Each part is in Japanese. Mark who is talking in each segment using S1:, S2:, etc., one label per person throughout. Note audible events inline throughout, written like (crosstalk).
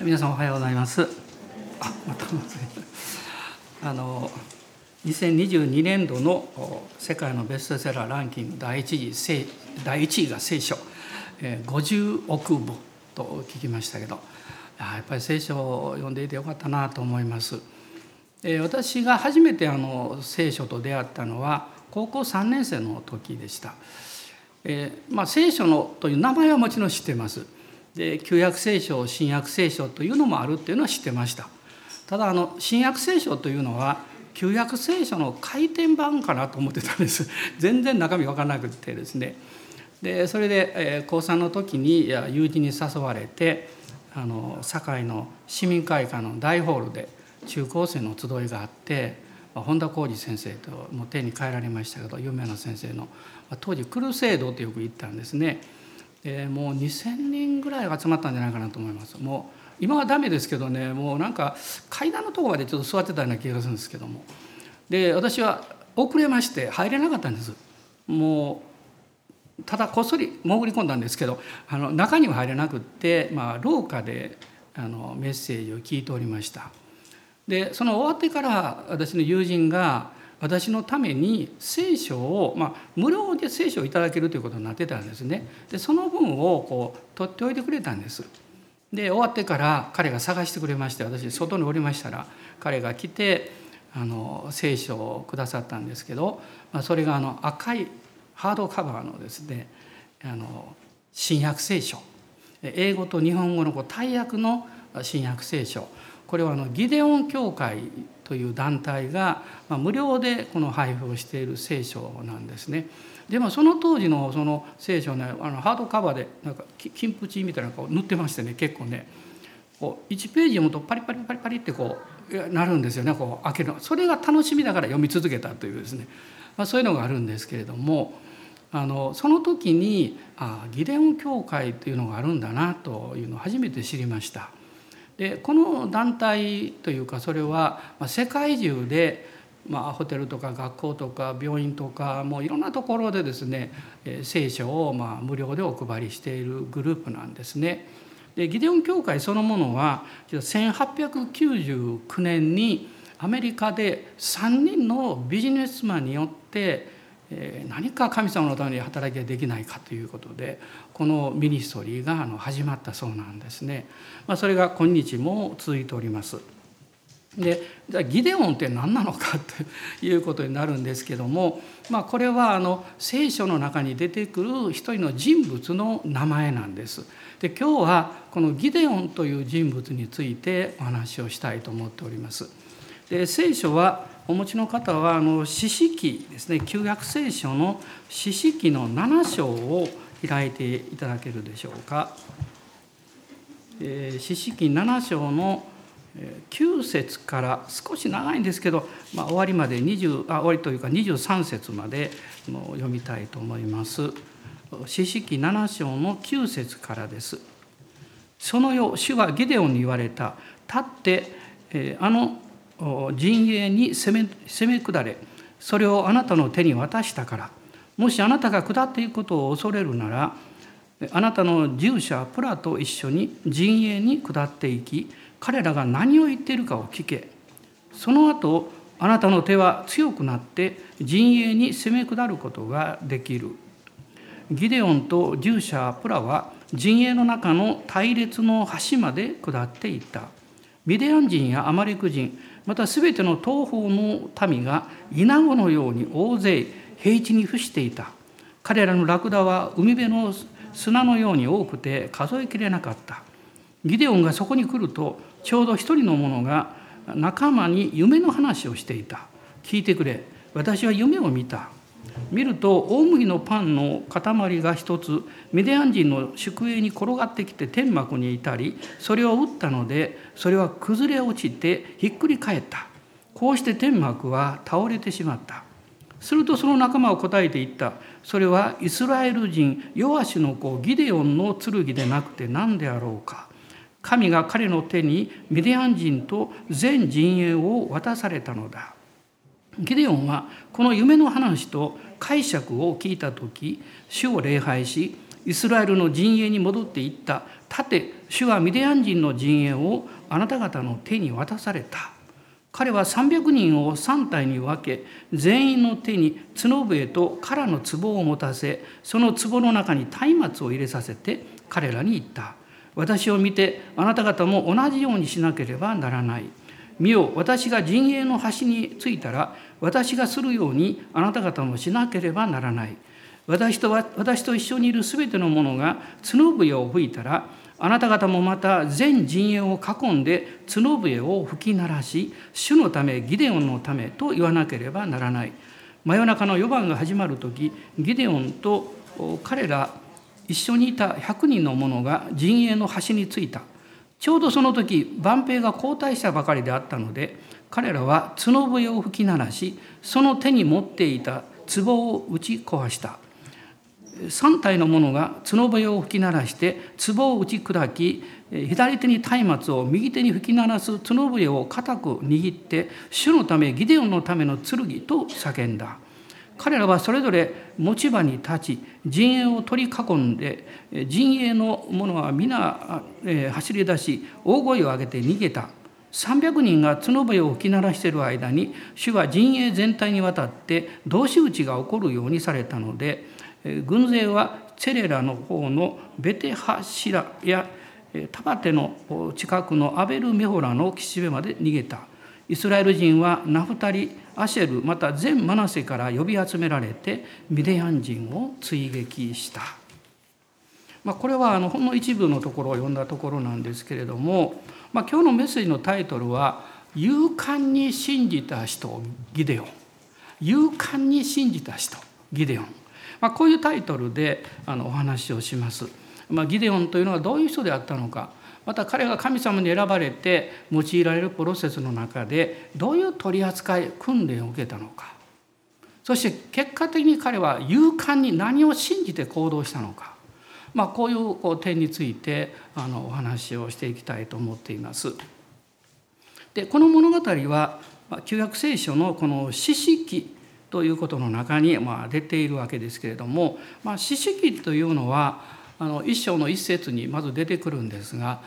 S1: 皆さんおはようございます。あまたあの2022年度の世界のベストセラーランキング第1位第1位が聖書。50億部と聞きましたけど。やっぱり聖書を読んでいてよかったなと思います。私が初めてあの聖書と出会ったのは高校3年生の時でした。えー、まあ、聖書のという名前はもちろん知ってます。で旧約聖書新約聖書というのもあるっていうのは知ってました。ただあの新約聖書というのは旧約聖書の回転版かなと思ってたんです。(laughs) 全然中身分からなくてですね。でそれで、え、高3の時に友人に誘われてあの堺の市民会館の大ホールで中高生の集いがあって本田浩二先生ともう手に変えられましたけど有名な先生の当時クルセードってよく言ったんですね。でもう2,000人ぐらい集まったんじゃないかなと思います。もう今はダメですけどね。もうなんか階段のとこまでちょっと座ってたような気がするんですけども。で私は遅れまして入れなかったんです。もうただこっそり潜り込んだんですけどあの中には入れなくって、まあ、廊下であのメッセージを聞いておりました。でその終わってから私の友人が私のために聖書を、まあ、無料で聖書をいただけるということになってたんですね。でその分をこう取っておいてくれたんです。で終わってから彼が探してくれまして私外におりましたら彼が来てあの聖書をくださったんですけど、まあ、それがあの赤いハードカバーのですねあの新約聖書英語と日本語のこう大訳の新約聖書これはあのギデオン教会という団体が無料でこの配布をしている聖書なんですね。でもその当時のその聖書ねあのハードカバーでなんか金縁みたいなのを塗ってましてね結構ねこう1ページ読むとパリパリパリパリってこうなるんですよねこう開けるそれが楽しみだから読み続けたというですね、まあ、そういうのがあるんですけれどもあのその時にあギデオン教会というのがあるんだなというのを初めて知りました。でこの団体というかそれは世界中でまあ、ホテルとか学校とか病院とかもういろんなところでですね聖書をまあ無料でお配りしているグループなんですね。でギデオン教会そのものは1899年にアメリカで3人のビジネスマンによって何か神様のために働きができないかということでこのミニストリーが始まったそうなんですね。まあ、それが今日も続いております。でじゃあギデオンって何なのかということになるんですけども、まあ、これはあの聖書の中に出てくる一人の人物の名前なんです。で今日はこのギデオンという人物についてお話をしたいと思っております。で聖書はお持ちの方はあの四式ですね旧約聖書の四式の7章を開いていただけるでしょうか。四式7章の9節から少し長いんですけど、まあ、終わりまで20あ終わりというか23節まで読みたいと思います。四式7章の9節からです。その夜主はゲデオンに言われた立ってあの陣営に攻め攻め下れ。それをあなたの手に渡したから。もしあなたが下っていくことを恐れるならあなたの従者プラと一緒に陣営に下っていき彼らが何を言っているかを聞け。その後あなたの手は強くなって陣営に攻め下ることができる。ギデオンと従者プラは陣営の中の隊列の端まで下っていった。ミデアン人やアマレク人また全ての東方の民が稲子のように大勢平地に伏していた。彼らのラクダは海辺の砂のように多くて数えきれなかった。ギデオンがそこに来るとちょうど一人の者が仲間に夢の話をしていた。聞いてくれ。私は夢を見た。見ると大麦のパンの塊が一つミディアン人の宿営に転がってきて天幕にいたりそれを打ったのでそれは崩れ落ちてひっくり返った。こうして天幕は倒れてしまった。するとその仲間を答えていった。それはイスラエル人ヨアシの子ギデオンの剣でなくて何であろうか。神が彼の手にミディアン人と全陣営を渡されたのだ。ギデオンはこの夢の話と解釈を聞いた時主を礼拝しイスラエルの陣営に戻っていった。立て主はミディアン人の陣営をあなた方の手に渡された。彼は300人を3体に分け全員の手に角笛と殻の壺を持たせその壺の中に松明を入れさせて彼らに言った。私を見てあなた方も同じようにしなければならない。見よ私が陣営の端に着いたら私がするようにあなた方もしなければならない。私と私と一緒にいるすべての者が角笛を吹いたらあなた方もまた全陣営を囲んで角笛を吹き鳴らし主のためギデオンのためと言わなければならない。真夜中の夜番が始まる時ギデオンと彼ら一緒にいた100人の者が陣営の端に着いた。ちょうどその時万兵が交代したばかりであったので彼らは角笛を吹き鳴らしその手に持っていた壺を打ち壊した。3体の者が角笛を吹き鳴らして壺を打ち砕き左手に松明を右手に吹き鳴らす角笛を固く握って主のためギデオンのための剣と叫んだ。彼らはそれぞれ持ち場に立ち陣営を取り囲んで陣営の者は皆走り出し大声を上げて逃げた。300人が角笛を吹き鳴らしている間に主は陣営全体にわたって同士討ちが起こるようにされたので軍勢はチェレラの方のベテハシラやタバテの近くのアベルメホラの岸辺まで逃げた。イスラエル人はナフタリアシェルまた全マナセから呼び集められてミディアン人を追撃した、まあ、これはあのほんの一部のところを読んだところなんですけれども、まあ、今日のメッセージのタイトルは「勇敢に信じた人ギデオン」「勇敢に信じた人ギデオン」まあ、こういうタイトルであのお話をします。まあ、ギデオンというのはどういう人であったのか。また彼が神様に選ばれて用いられるプロセスの中でどういう取り扱い訓練を受けたのか。そして結果的に彼は勇敢に何を信じて行動したのか、まあ、こういうこう点についてあのお話をしていきたいと思っています。でこの物語は旧約聖書のこの四式ということの中にまあ出ているわけですけれども、まあ、四式というのはあの一章の一節にまず出てくるんですが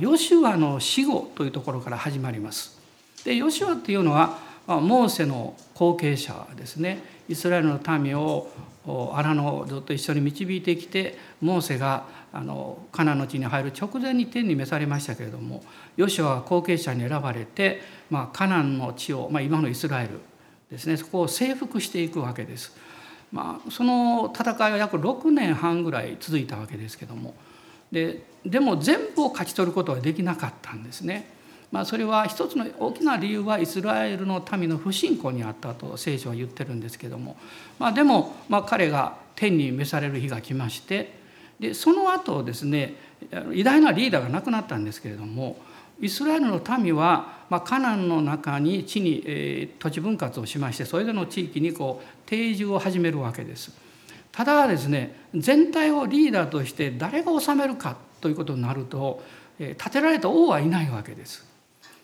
S1: ヨシュアの死後というところから始まります。でヨシュアっていうのはモーセの後継者ですねイスラエルの民を荒野をずっと一緒に導いてきてモーセがあのカナの地に入る直前に天に召されましたけれどもヨシュアは後継者に選ばれて、まあ、カナンの地を、まあ、今のイスラエルですねそこを征服していくわけです。まあ、その戦いは約6年半ぐらい続いたわけですけどもででも全部を勝ち取ることはできなかったんですね。まあ、それは一つの大きな理由はイスラエルの民の不信仰にあったと聖書は言ってるんですけども、まあ、でもまあ彼が天に召される日が来ましてでその後ですね偉大なリーダーが亡くなったんですけれどもイスラエルの民は、まあ、カナンの中に地に、えー、土地分割をしましてそれぞれの地域にこう定住を始めるわけです。ただですね全体をリーダーとして誰が治めるかということになると、えー、建てられた王はいないわけです。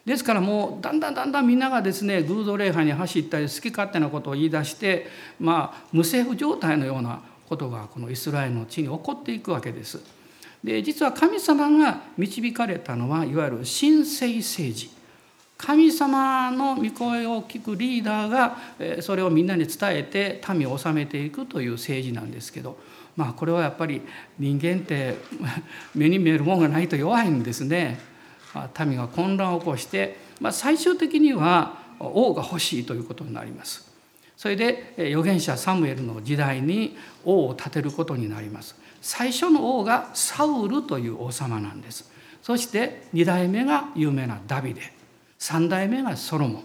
S1: ですからもうだんだんだんだんみんながですね偶像礼拝に走ったり好き勝手なことを言い出してまあ無政府状態のようなことがこのイスラエルの地に起こっていくわけです。で実は神様が導かれたのはいわゆる神聖政治神様の御声を聞くリーダーがそれをみんなに伝えて民を治めていくという政治なんですけどまあこれはやっぱり人間って目に見えるものがないと弱いんですね。民が混乱を起こして、まあ、最終的には王が欲しいということになります。それで預言者サムエルの時代に王を立てることになります。最初の王がサウルという王様なんですそして2代目が有名なダビデ3代目がソロモン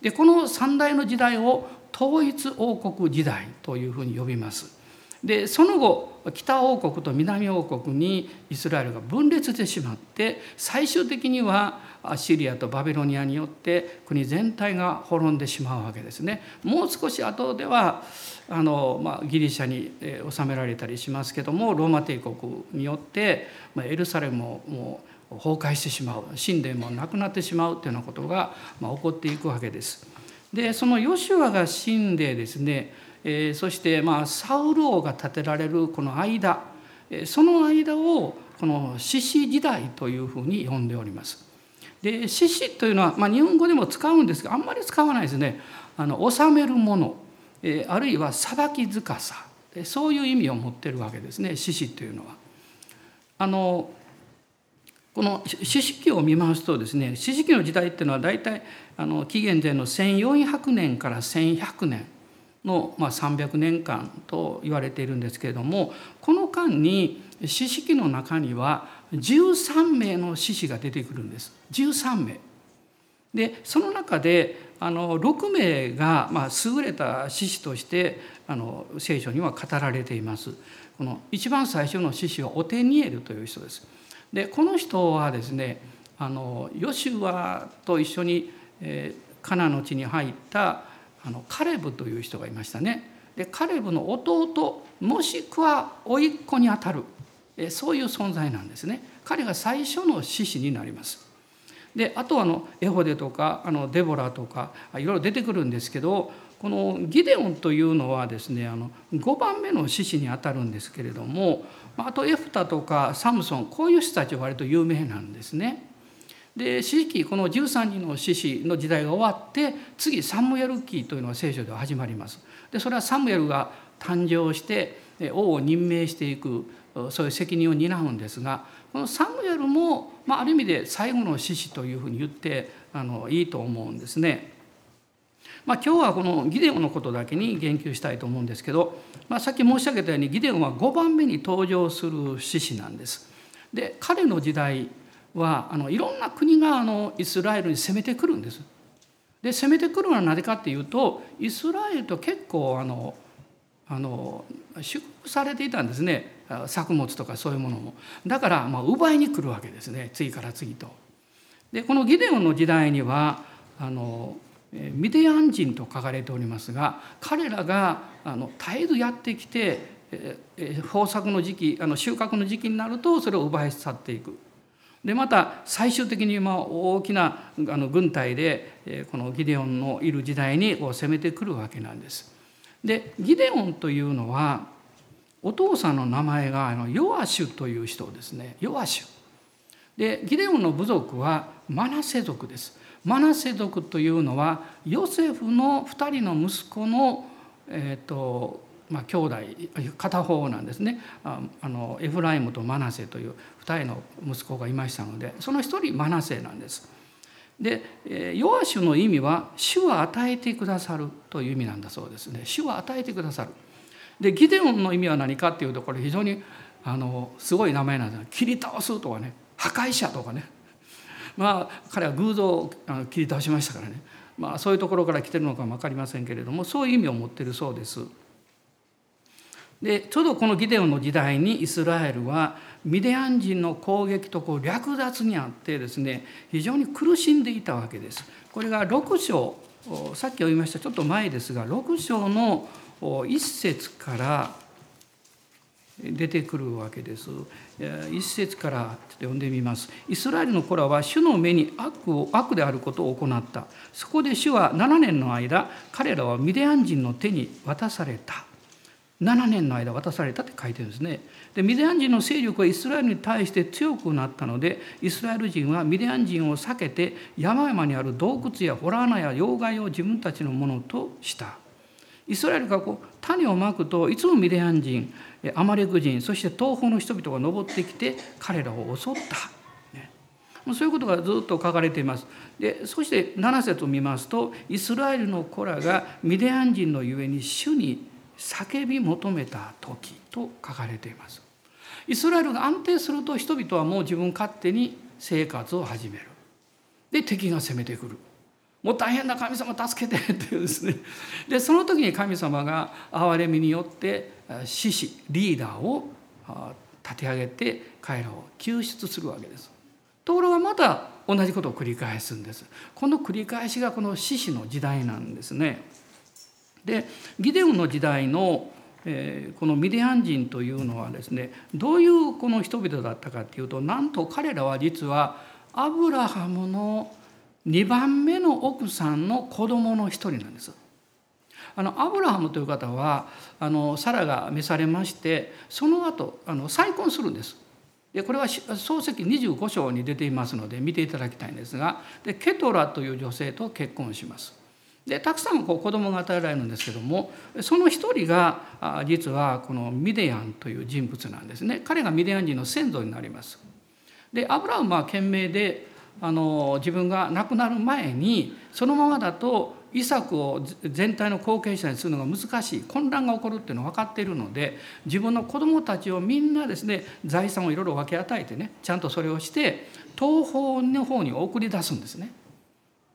S1: でこの3代の時代を統一王国時代というふうに呼びますでその後北王国と南王国にイスラエルが分裂してしまって最終的にはシリアとバビロニアによって国全体が滅んでしまうわけですね。もう少し後ではあの、まあ、ギリシャに治められたりしますけどもローマ帝国によって、まあ、エルサレムももう崩壊してしまう神殿もなくなってしまうというようなことが、まあ、起こっていくわけです。でそのヨシュアが死んでですねえー、そしてまあサウル王が建てられるこの間その間をこの獅子時代というふうに呼んでおります。で獅子というのは、まあ、日本語でも使うんですがあんまり使わないですね。あの治めるものあるいは裁きづかさそういう意味を持ってるわけですね獅子というのは。あのこの四式を見ますとですね四式の時代っていうのは大体あの紀元前の1400年から1100年の、まあ、300年間と言われているんですけれどもこの間に四式の中には13名の獅子が出てくるんです13名。でその中であの6名が、まあ、優れた獅子としてあの聖書には語られています。この一番最初の獅子はオテニエルという人です。でこの人はですねあのヨシュアと一緒に、えー、カナの地に入ったあのカレブという人がいましたね。でカレブの弟もしくは甥っ子にあたるえそういう存在なんですね。彼が最初の獅子になります。であとあのエホデとかあのデボラとかいろいろ出てくるんですけどこのギデオンというのはですねあの5番目の獅子にあたるんですけれどもあとエフタとかサムソンこういう人たちは割と有名なんですね。で四季この13人の獅子の時代が終わって次サムエル記というのが聖書では始まります。でそれはサムエルが誕生して王を任命していくそういう責任を担うんですがこのサムエルも、まあ、ある意味で最後の獅子というふうに言ってあのいいと思うんですね。まあ、今日はこのギデオンのことだけに言及したいと思うんですけど、まあ、さっき申し上げたようにギデオンは5番目に登場する獅子なんです。で彼の時代はあのいろんな国があのイスラエルに攻めてくるんです。で攻めてくるのは何かっていうとイスラエルと結構あのあの祝福されていたんですね作物とかそういうものも。だからまあ奪いに来るわけですね次から次と。でこのギデオンの時代にはあのミディアン人と書かれておりますが彼らがあの絶えずやってきて豊作の時期あの収穫の時期になるとそれを奪い去っていく。でまた最終的にま大きなあの軍隊でこのギデオンのいる時代にこう攻めてくるわけなんです。でギデオンというのはお父さんの名前があのヨアシュという人ですねヨアシュ。でギデオンの部族はマナセ族です。マナセ族というのはヨセフの2人の息子の、えーとまあ、兄弟片方なんですねあのエフライムとマナセという2人の息子がいましたのでその1人マナセなんです。でヨアシュの意味は「主は与えてくださる」という意味なんだそうですね。主は与えてくださる。でギデオンの意味は何かっていうとこれ非常にあのすごい名前なんです切り倒すとかね破壊者とかねまあ彼は偶像を切り倒しましたからね、まあ、そういうところから来てるのかも分かりませんけれどもそういう意味を持ってるそうです。でちょうどこのギデオンの時代にイスラエルはミディアン人の攻撃とこう略奪にあってですね非常に苦しんでいたわけです。これが6章さっき読みましたちょっと前ですが6章の1節から出てくるわけです。一節からちょっと読んでみます。イスラエルの子らは主の目に悪を悪であることを行った。そこで主は7年の間彼らはミディアン人の手に渡された。7年の間渡されたって書いてるんですね。でミディアン人の勢力はイスラエルに対して強くなったのでイスラエル人はミディアン人を避けて山々にある洞窟や洞穴や要害を自分たちのものとした。イスラエルがこう種をまくといつもミディアン人アマレク人そして東方の人々が登ってきて彼らを襲った。ね、そういうことがずっと書かれています。でそして7節を見ますとイスラエルの子らがミディアン人のゆえに主に叫び求めた時と書かれています。イスラエルが安定すると人々はもう自分勝手に生活を始める。で敵が攻めてくる。もう大変な神様助けてっていうですねでその時に神様が憐れみによって獅子リーダーを立て上げて彼らを救出するわけです。ところがまた同じことを繰り返すんです。この繰り返しがこの獅子の時代なんですね。でギデオンの時代のえこのミディアン人というのはですねどういうこの人々だったかっていうとなんと彼らは実はアブラハムの2番目の奥さんの子供の一人なんです。あのアブラハムという方はあのサラが召されましてその後あの再婚するんです。でこれは漱石25章に出ていますので見ていただきたいんですがでケトラという女性と結婚します。でたくさんこう子供が与えられるんですけどもその一人が実はこのミディアンという人物なんですね彼がミディアン人の先祖になります。でアブラハムは懸命であの自分が亡くなる前にそのままだとイサクを全体の後継者にするのが難しい混乱が起こるっていうのは分かっているので自分の子供たちをみんなですね財産をいろいろ分け与えてねちゃんとそれをして東方の方に送り出すんですね。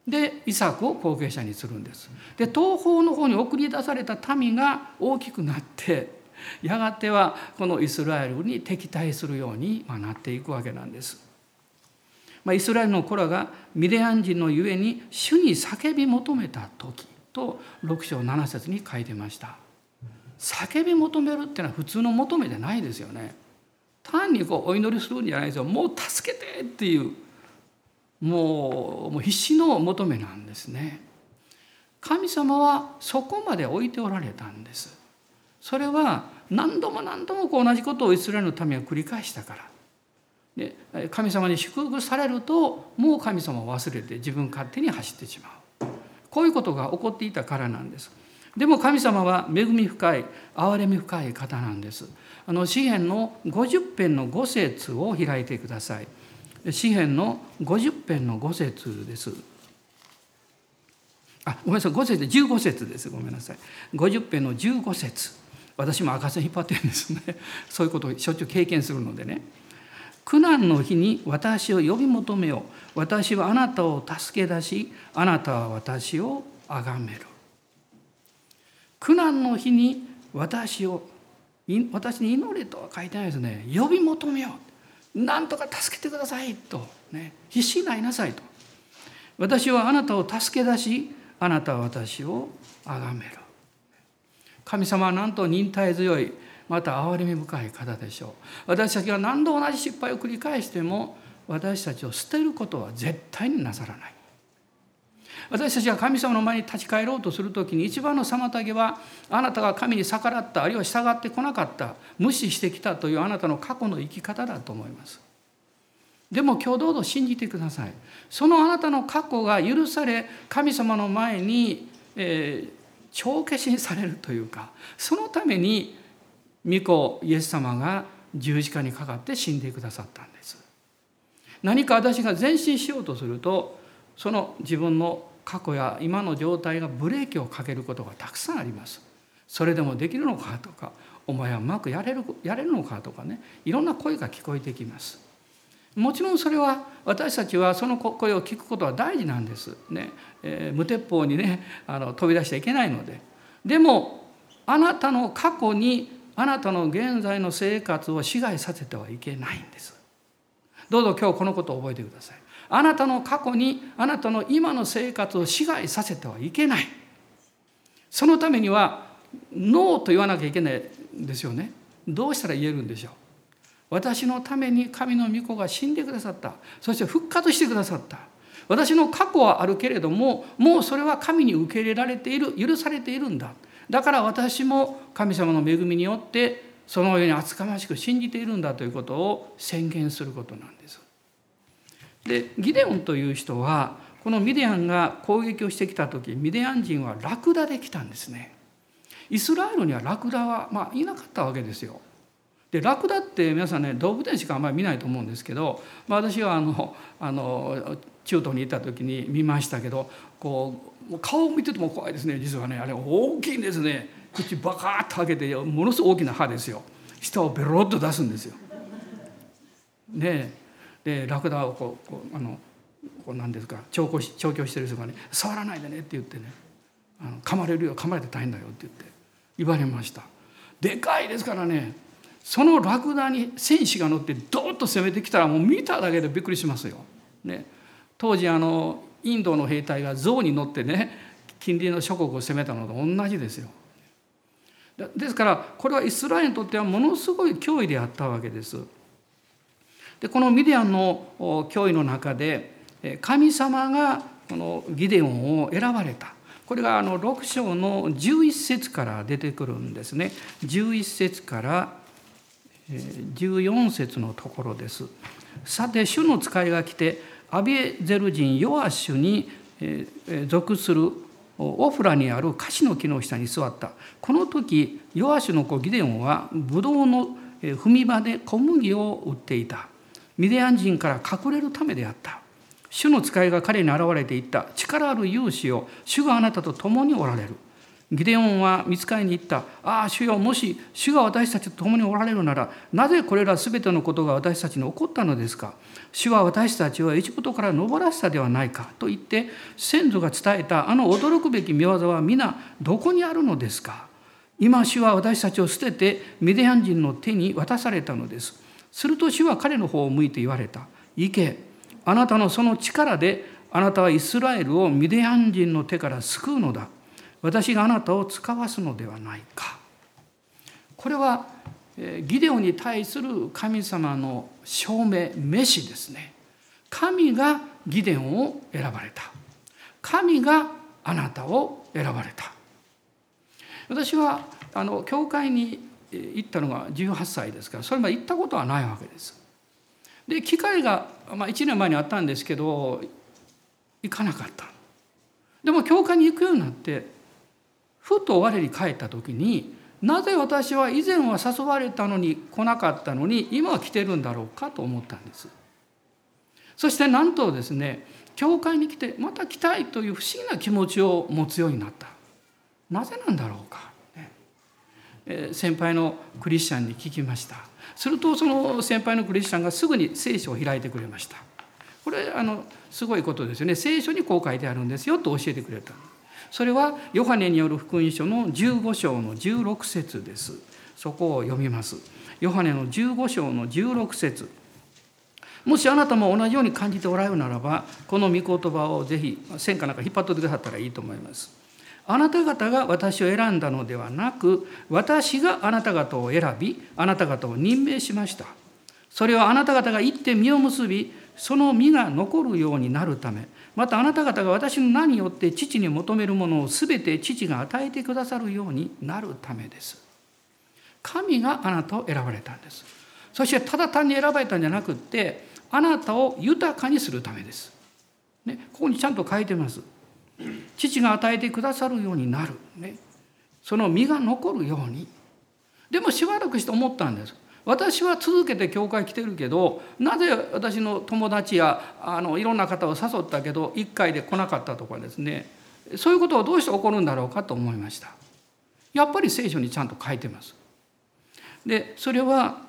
S1: でイサクを後継者にするんです。で東方の方に送り出された民が大きくなって (laughs) やがてはこのイスラエルに敵対するようになっていくわけなんです。まあ、イスラエルの子らがミディアン人のゆえに主に叫び求めた時と6章7節に書いてました。叫び求めるっていうのは普通の求めじゃないですよね。単にこうお祈りするんじゃないですよ。もう助けてっていうもうもう必死の求めなんですね。神様はそこまで置いておられたんです。それは何度も何度も同じことをイスラエルの民は繰り返したから。で神様に祝福されるともう神様を忘れて自分勝手に走ってしまうこういうことが起こっていたからなんですでも神様は恵み深い憐れみ深い方なんですあの詩篇の50編の5節を開いてください詩篇の50編の5節です。あごめんなさい5節で15節です。ごめんなさい。50編の15節。私も赤線引っ張ってるんですね。(laughs) そういうことをしょっちゅう経験するのでね。苦難の日に私を呼び求めよう。私はあなたを助け出しあなたは私を崇める。苦難の日に私を私に祈れとは書いてないですね。呼び求めよう。なんとか助けてくださいと、ね、必死になりなさいと。私はあなたを助け出しあなたは私を崇める。神様はなんと忍耐強いまた憐れみ深い方でしょう。私たちが何度同じ失敗を繰り返しても私たちを捨てることは絶対になさらない。私たちが神様の前に立ち返ろうとする時に一番の妨げはあなたが神に逆らったあるいは従ってこなかった無視してきたというあなたの過去の生き方だと思います。でも今日どうぞ信じてください。そのあなたの過去が許され神様の前に、えー、帳消しにされるというかそのために御子イエス様が十字架にかかって死んでくださったんです。何か私が前進しようとするとその自分の過去や今の状態がブレーキをかけることがたくさんあります。それでもできるのかとかお前はうまくやれるやれるのかとかねいろんな声が聞こえてきます。もちろんそれは私たちはその声を聞くことは大事なんです。ね。えー、無鉄砲にねあの飛び出しちゃいけないので。でもあなたの過去にあなたの現在の生活を支配させてはいけないんです。どうぞ今日このことを覚えてください。あなたの過去にあなたの今の生活を支配させてはいけない。そのためにはノーと言わなきゃいけないんですよね。どうしたら言えるんでしょう。私のために神の御子が死んでくださった。そして復活してくださった。私の過去はあるけれどももうそれは神に受け入れられている。許されているんだ。だから私も神様の恵みによってそのように厚かましく信じているんだということを宣言することなんです。でギデオンという人はこのミディアンが攻撃をしてきた時ミディアン人はラクダで来たんですね。イスラエルにはラクダは、まあ、いなかったわけですよ。でラクダって皆さんね動物園しかあんまり見ないと思うんですけど、まあ、私はあのあの中東に行った時に見ましたけどこう顔を見てても怖いですね実はねあれ大きいんですね口バカッと開けてものすごい大きな歯ですよ舌をベロッと出すんですよ。ねでラクダをこうこうあのこうなんですか調教し調教してる人がね「触らないでね」って言ってねあの「噛まれるよ噛まれて大変だよ」って言って言われました。でかいですからねそのラクダに戦士が乗ってドーッと攻めてきたらもう見ただけでびっくりしますよ。ね、当時あのインドの兵隊が象に乗ってね近隣の諸国を攻めたのと同じですよ。ですからこれはイスラエルにとってはものすごい脅威であったわけです。でこのミディアンの脅威の中で神様がこのギデオンを選ばれた。これがあの6章の11節から出てくるんですね。11節から14節のところです。さて主の使いが来てアビエゼル人ヨアシュに属するオフラにあるカシの木の下に座った。この時ヨアシュの子ギデオンはブドウの踏み場で小麦を売っていた。ミディアン人から隠れるためであった。主の使いが彼に現れていった。力ある勇士を主があなたと共におられる。ギデオンは見つかりに行った。ああ主よもし主が私たちと共におられるならなぜこれら全てのことが私たちに起こったのですか？主は私たちをエジプトから登らせたではないか。と言って先祖が伝えたあの驚くべき見業は皆どこにあるのですか？今主は私たちを捨ててミディアン人の手に渡されたのです。すると主は彼の方を向いて言われた。行けあなたのその力であなたはイスラエルをミディアン人の手から救うのだ。私があなたを使わすのではないか。これはギデオンに対する神様の証明召しですね。神がギデオンを選ばれた。神があなたを選ばれた。私はあの教会に行ったのが18歳ですからそれまで行ったことはないわけです。で機会が、まあ、1年前にあったんですけど行かなかった。でも教会に行くようになってふと我に帰った時になぜ私は以前は誘われたのに来なかったのに今は来てるんだろうかと思ったんです。そしてなんとですね教会に来てまた来たいという不思議な気持ちを持つようになった。なぜなんだろうか、先輩のクリスチャンに聞きました。するとその先輩のクリスチャンがすぐに聖書を開いてくれました。これあのすごいことですよね。聖書にこう書いてあるんですよと教えてくれた。それはヨハネによる福音書の15章の16節です。そこを読みます。ヨハネの15章の16節。もしあなたも同じように感じておられるならばこの御言葉をぜひ線かなんか引っ張ってくださったらいいと思います。あなた方が私を選んだのではなく私があなた方を選びあなた方を任命しました。それはあなた方が行って実を結びその実が残るようになるためまたあなた方が私の名によって父に求めるものを全て父が与えてくださるようになるためです。神があなたを選ばれたんです。そしてただ単に選ばれたんじゃなくってあなたを豊かにするためです、ね、ここにちゃんと書いてます。父が与えてくださるようになる、ね、その実が残るように。でもしばらくして思ったんです。私は続けて教会来てるけどなぜ私の友達やあのいろんな方を誘ったけど1回で来なかったとかですね。そういうことはどうして起こるんだろうかと思いました。やっぱり聖書にちゃんと書いてます。でそれは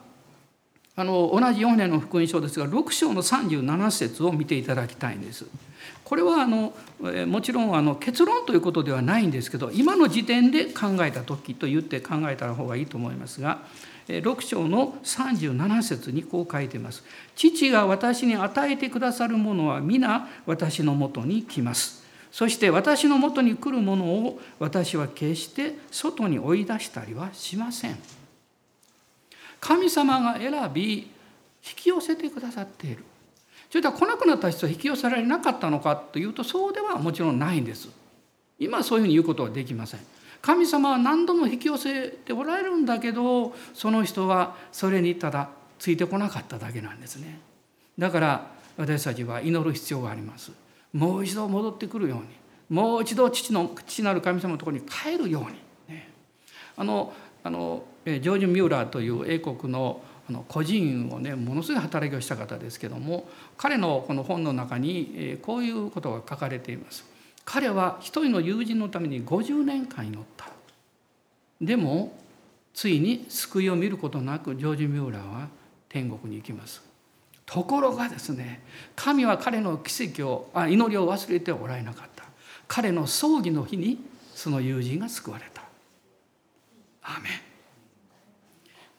S1: あの同じ4年の福音書ですが6章の37節を見ていただきたいんです。これはあのもちろんあの結論ということではないんですけど今の時点で考えた時と言って考えた方がいいと思いますが6章の37節にこう書いています。父が私に与えてくださるものは皆私のもとに来ます。そして私のもとに来るものを私は決して外に追い出したりはしません。神様が選び引き寄せてくださっている。それでは来なくなった人は引き寄せられなかったのかというとそうではもちろんないんです。今そういうふうに言うことはできません。神様は何度も引き寄せておられるんだけどその人はそれにただついてこなかっただけなんですねだから私たちは祈る必要がありますもう一度戻ってくるようにもう一度父の父なる神様のところに帰るように、ね、あのあのジョージ・ミューラーという英国のあの孤児院をねものすごい働きをした方ですけども彼のこの本の中にこういうことが書かれています。彼は一人の友人のために50年間祈った。でもついに救いを見ることなくジョージ・ミューラーは天国に行きます。ところがですね神は彼の奇跡をあ祈りを忘れておられなかった。彼の葬儀の日にその友人が救われた。アーメン。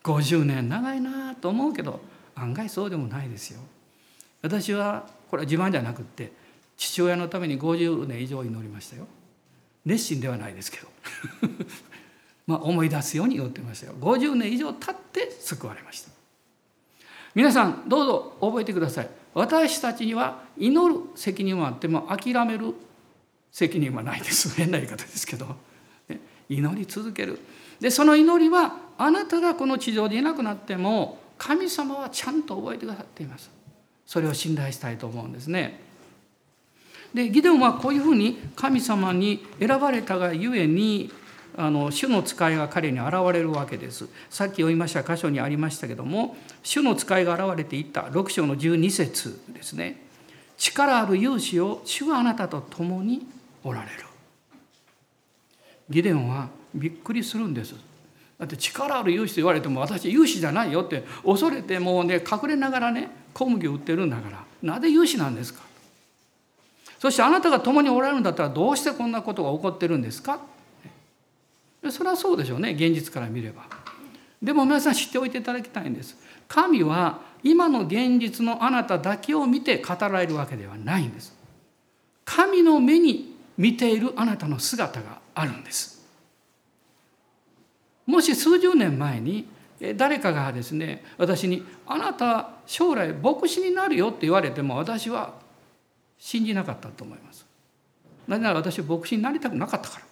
S1: 50年長いなと思うけど案外そうでもないですよ。私はこれは自慢じゃなくって父親のために50年以上祈りましたよ。熱心ではないですけど。(laughs) まあ思い出すように祈ってましたよ。50年以上経って救われました。皆さんどうぞ覚えてください。私たちには祈る責任はあっても諦める責任はないです。変な言い方ですけど、祈り続ける。でその祈りはあなたがこの地上でいなくなっても神様はちゃんと覚えてくださっています。それを信頼したいと思うんですね。でギデオンはこういうふうに神様に選ばれたがゆえにあの主の使いが彼に現れるわけです。さっき読みました箇所にありましたけども主の使いが現れていった6章の12節ですね。力ある勇士を主はあなたと共におられる。ギデオンはびっくりするんです。だって力ある勇士と言われても私勇士じゃないよって恐れてもうね隠れながらね小麦を売ってるんだからなぜ勇士なんですか？そしてあなたが共におられるんだったらどうしてこんなことが起こってるんですか？それはそうでしょうね現実から見れば。でも皆さん知っておいていただきたいんです。神は今の現実のあなただけを見て語られるわけではないんです。神の目に見ているあなたの姿があるんです。もし数十年前に誰かがですね私に「あなた将来牧師になるよ」って言われても私は信じなかったと思います。なぜなら私は牧師になりたくなかったから。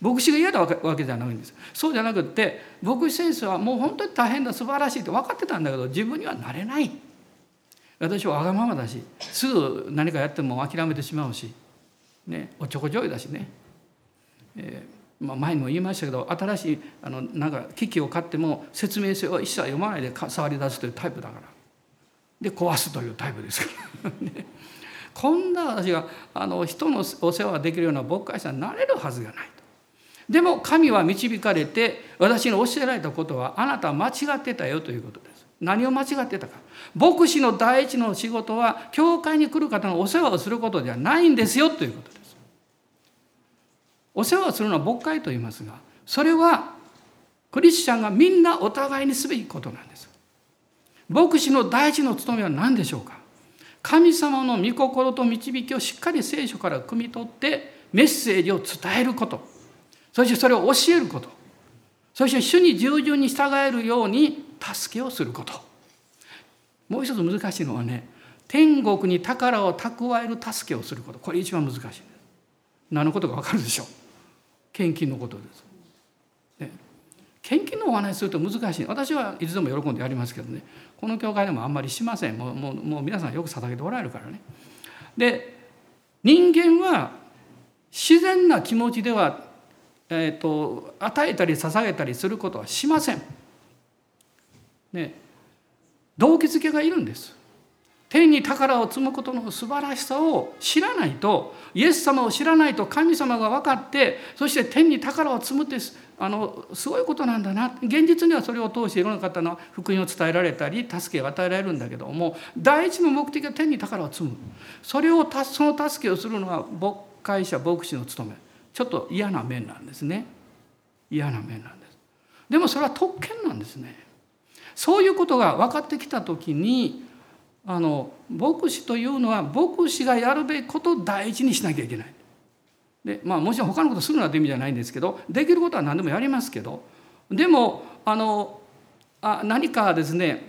S1: 牧師が嫌だわけじゃないんですそうじゃなくって牧師先生はもう本当に大変だ素晴らしいって分かってたんだけど自分にはなれない私はわがままだしすぐ何かやっても諦めてしまうし、ね、おちょこちょいだしね、えまあ、前にも言いましたけど新しいあのなんか機器を買っても説明書を一切読まないで触り出すというタイプだからで壊すというタイプですから、(laughs) ね、こんな私があの人のお世話できるような牧会者になれるはずがないと。でも神は導かれて私に教えられたことはあなたは間違ってたよということです。何を間違ってたか。牧師の第一の仕事は教会に来る方のお世話をすることではないんですよということです。お世話をするのは牧会と言いますがそれはクリスチャンがみんなお互いにすべきことなんです。牧師の第一の務めは何でしょうか？神様の御心と導きをしっかり聖書から汲み取ってメッセージを伝えること。そしてそれを教えること。そして主に従順に従えるように助けをすること。もう一つ難しいのはね天国に宝を蓄える助けをすること。これ一番難しい。です何のことか分かるでしょう。献金のことです、ね、献金のお話すると難しい。私はいつでも喜んでやりますけどね。この教会でもあんまりしません。もうもうもう皆さんよく捧げておられるからね。で人間は自然な気持ちではえーと、与えたり捧げたりすることはしません。ね、動機づけがいるんです。天に宝を積むことの素晴らしさを知らないとイエス様を知らないと神様が分かってそして天に宝を積むってあのすごいことなんだな。現実にはそれを通していろんな方の福音を伝えられたり助けを与えられるんだけども第一の目的は天に宝を積む。それをその助けをするのは牧会者牧師の務め。ちょっと嫌な面なんですね。嫌な面なんです。でもそれは特権なんですね。そういうことが分かってきた時にあの牧師というのは牧師がやるべきことを第一にしなきゃいけないでまあもちろん他のことするなって意味じゃないんですけどできることは何でもやりますけどでもあのあ何かですね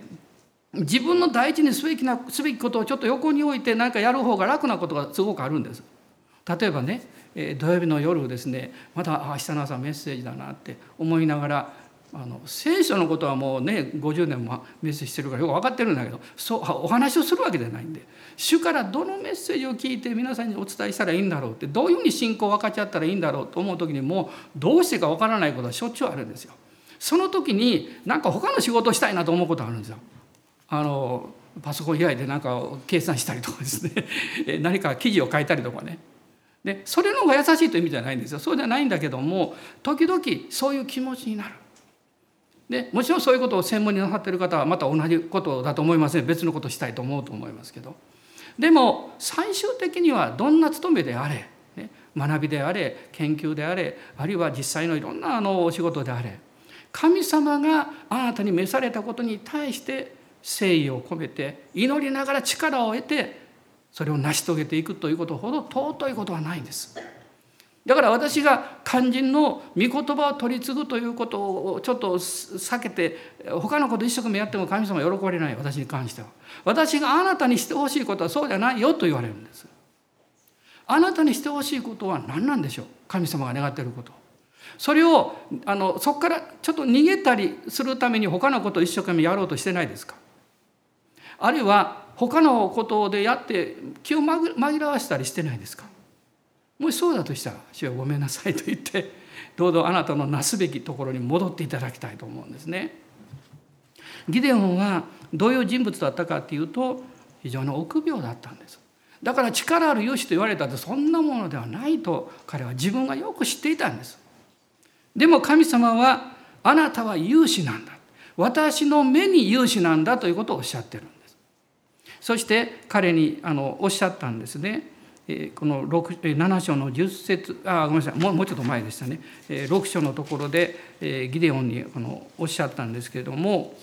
S1: 自分の第一にすべきなすべきことをちょっと横に置いて何かやる方が楽なことがすごくあるんです。例えばね土曜日の夜ですねまた明日の朝メッセージだなって思いながらあの聖書のことはもうね50年もメッセージしてるからよく分かってるんだけどそうお話をするわけじゃないんで主からどのメッセージを聞いて皆さんにお伝えしたらいいんだろうってどういうふうに信仰を分かっちゃったらいいんだろうと思う時にもうどうしてか分からないことはしょっちゅうあるんですよ。その時になんか他の仕事をしたいなと思うことあるんですよ。あのパソコン開いてなんか計算したりとかですね (laughs) 何か記事を書いたりとかねでそれの方が優しいという意味じゃないんですよそうじゃないんだけども時々そういう気持ちになる。でもちろんそういうことを専門になさってる方はまた同じことだと思いますね別のことしたいと思うと思いますけどでも最終的にはどんな務めであれ、ね、学びであれ研究であれあるいは実際のいろんなあのお仕事であれ神様があなたに召されたことに対して誠意を込めて祈りながら力を得てそれを成し遂げていくということほど尊いことはないんです。だから私が肝心の御言葉を取り継ぐということをちょっと避けて他のこと一生懸命やっても神様は喜ばれない私に関しては。私があなたにしてほしいことはそうじゃないよと言われるんです。あなたにしてほしいことは何なんでしょう？神様が願っていること。それをあのそこからちょっと逃げたりするために他のことを一生懸命やろうとしてないですか？あるいは他のことでやって気を紛らわしたりしてないですか？もしそうだとしたら「主はごめんなさい」と言って (laughs) どうぞあなたのなすべきところに戻っていただきたいと思うんですね。ギデオンはどういう人物だったかっていうと非常に臆病だったんです。だから力ある勇士と言われたってそんなものではないと彼は自分がよく知っていたんです。でも神様はあなたは勇士なんだ。私の目に勇士なんだということをおっしゃってるんです。そして彼にあのおっしゃったんですね。この7章の10節あごめんなさいもうちょっと前でしたね。6章のところでギデオンにこのおっしゃったんですけれども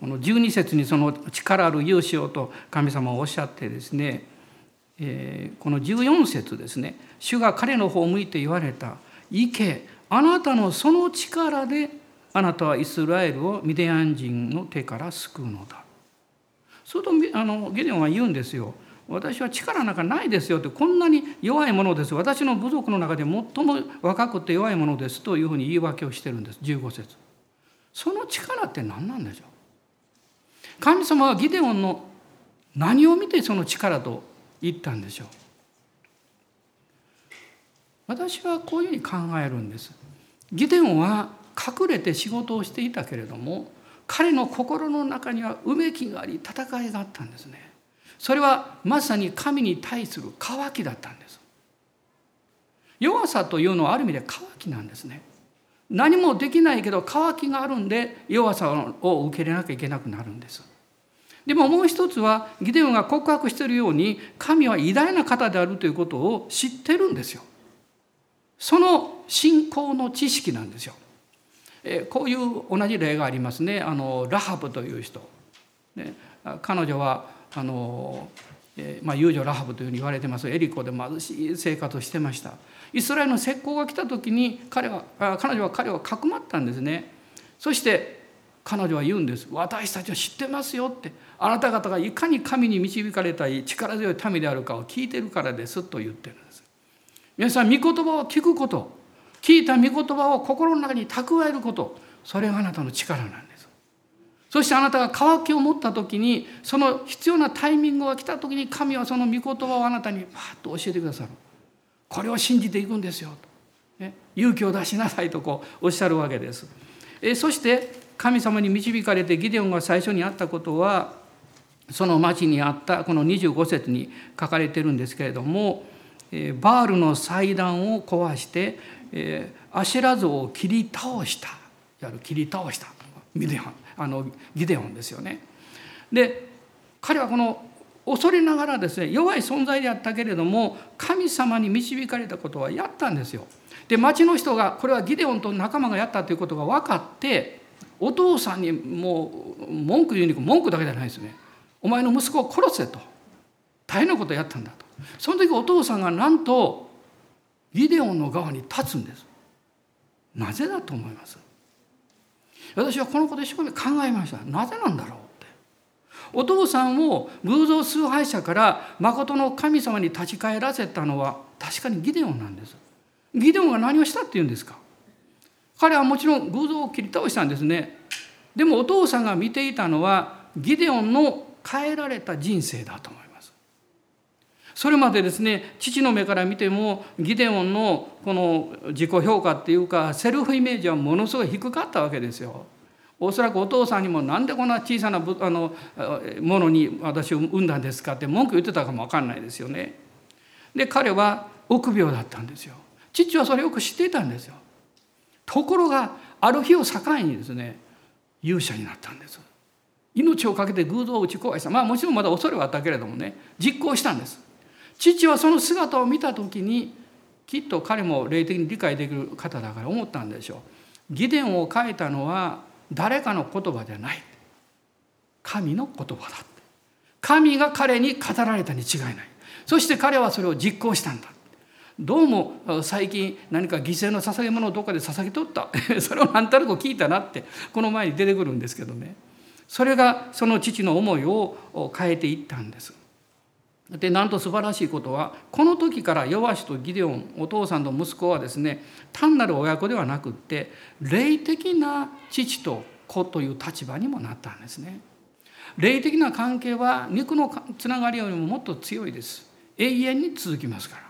S1: この12節にその力ある勇士をと神様はおっしゃってですねこの14節ですね主が彼の方を向いて言われた「行けあなたのその力であなたはイスラエルをミディアン人の手から救うのだ」するとあのゲデオンは言うんですよ。私は力なんかないですよってこんなに弱いものです。私の部族の中で最も若くて弱いものですというふうに言い訳をしてるんです。15節。その力って何なんでしょう？神様はギデオンの何を見てその力と言ったんでしょう？私はこういうふうに考えるんです。ギデオンは隠れて仕事をしていたけれども彼の心の中にはうめきがあり戦いがあったんですね。それはまさに神に対する渇きだったんです。弱さというのはある意味で渇きなんですね。何もできないけど渇きがあるんで弱さを受け入れなきゃいけなくなるんです。でももう一つはギデオンが告白しているように神は偉大な方であるということを知ってるんですよ。その信仰の知識なんですよ。えこういう同じ例がありますね。あのラハブという人、ね、彼女はあの、えまあ、遊女ラハブというふうに言われてます。エリコで貧しい生活をしてました。イスラエルの石膏が来た時に彼は彼女は彼をかくまったんですね。そして彼女は言うんです私たちは知ってますよってあなた方がいかに神に導かれたい力強い民であるかを聞いてるからですと言ってるんです。皆さん御言葉を聞くこと。聞いた御言葉を心の中に蓄えること。それがあなたの力なんです。そしてあなたが渇きを持った時にその必要なタイミングが来た時に神はその御言葉をあなたにパッと教えてくださる。これを信じていくんですよ。と、ね、勇気を出しなさいとこうおっしゃるわけです。えそして神様に導かれてギデオンが最初にあったことはその町にあったこの25節に書かれてるんですけれどもバールの祭壇を壊してえー、アシェラ像を切り倒したやる切り倒したミデオンあのギデオンですよね。で彼はこの恐れながらですね弱い存在であったけれども神様に導かれたことはやったんですよ。で町の人がこれはギデオンと仲間がやったということが分かってお父さんにもう文句言うに文句だけじゃないですね。お前の息子を殺せと大変なことをやったんだと。その時お父さんがなんとギデオンの側に立つんです。なぜだと思います？私はこのこと一生懸命考えました。なぜなんだろうって。お父さんを偶像崇拝者から誠の神様に立ち返らせたのは確かにギデオンなんです。ギデオンが何をしたっていうんですか？彼はもちろん偶像を切り倒したんですね。でもお父さんが見ていたのはギデオンの変えられた人生だと思います。それまでですね父の目から見てもギデオンのこの自己評価っていうかセルフイメージはものすごい低かったわけですよ。おそらくお父さんにもなんでこんな小さなあのものに私を産んだんですかって文句言ってたかも分かんないですよね。で彼は臆病だったんですよ。父はそれよく知っていたんですよ。ところがある日を境にですね勇者になったんです。命を懸けて偶像を打ち壊したまあもちろんまだ恐れはあったけれどもね実行したんです。父はその姿を見た時にきっと彼も霊的に理解できる方だから思ったんでしょう。義伝を書いたのは誰かの言葉じゃない。神の言葉だ神が彼に語られたに違いない。そして彼はそれを実行したんだ。どうも最近何か犠牲の捧げ物をどっかで捧げとった。(laughs) それを何となく聞いたなってこの前に出てくるんですけどね。それがその父の思いを変えていったんです。でなんと素晴らしいことはこの時からヨアシとギデオンお父さんと息子はですね単なる親子ではなくって霊的な父と子という立場にもなったんですね。霊的な関係は肉のつながりよりももっと強いです。永遠に続きますか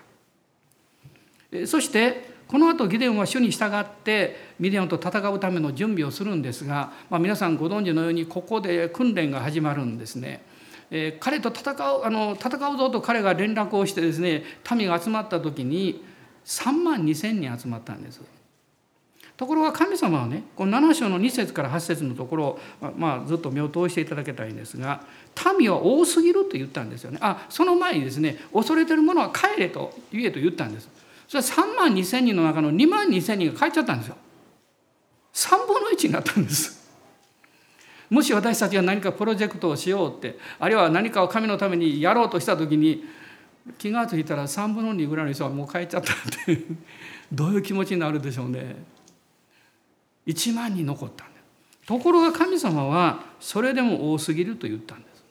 S1: ら。そしてこの後ギデオンは主に従ってミディアンと戦うための準備をするんですが、まあ、皆さんご存知のようにここで訓練が始まるんですね。えー、彼と戦うあの戦うぞと彼が連絡をしてですね民が集まった時に3万2千人集まったんです。ところが神様はねこの7章の2節から8節のところを、まあ、ずっと目を通していただきたいんですが民は多すぎると言ったんですよね。あその前にですね恐れてる者は帰れと言えと言ったんです。それは3万2千人の中の2万2千人が帰っちゃったんですよ。3分の1になったんです。もし私たちが何かプロジェクトをしようってあるいは何かを神のためにやろうとした時に気が付いたら3分の2ぐらいの人はもう帰っちゃったって (laughs) どういう気持ちになるでしょうね。1万人残ったんだところが神様はそれでも多すぎると言ったんです。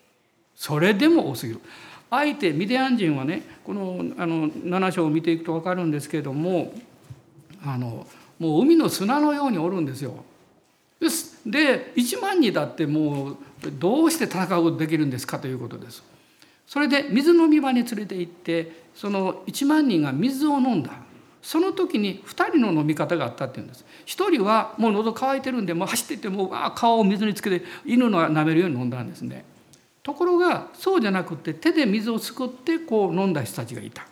S1: それでも多すぎる。あえてミディアン人はねこのあの7章を見ていくと分かるんですけれどもあのもう海の砂のようにおるんですよ。です。で1万人だってもうどうして戦うことできるんですかということです。それで水飲み場に連れて行ってその1万人が水を飲んだ。その時に2人の飲み方があったっていうんです。1人はもう喉乾いてるんでもう走っていってもうわ顔を水につけて犬の舐めるように飲んだんですね。ところがそうじゃなくて手で水をすくってこう飲んだ人たちがいた。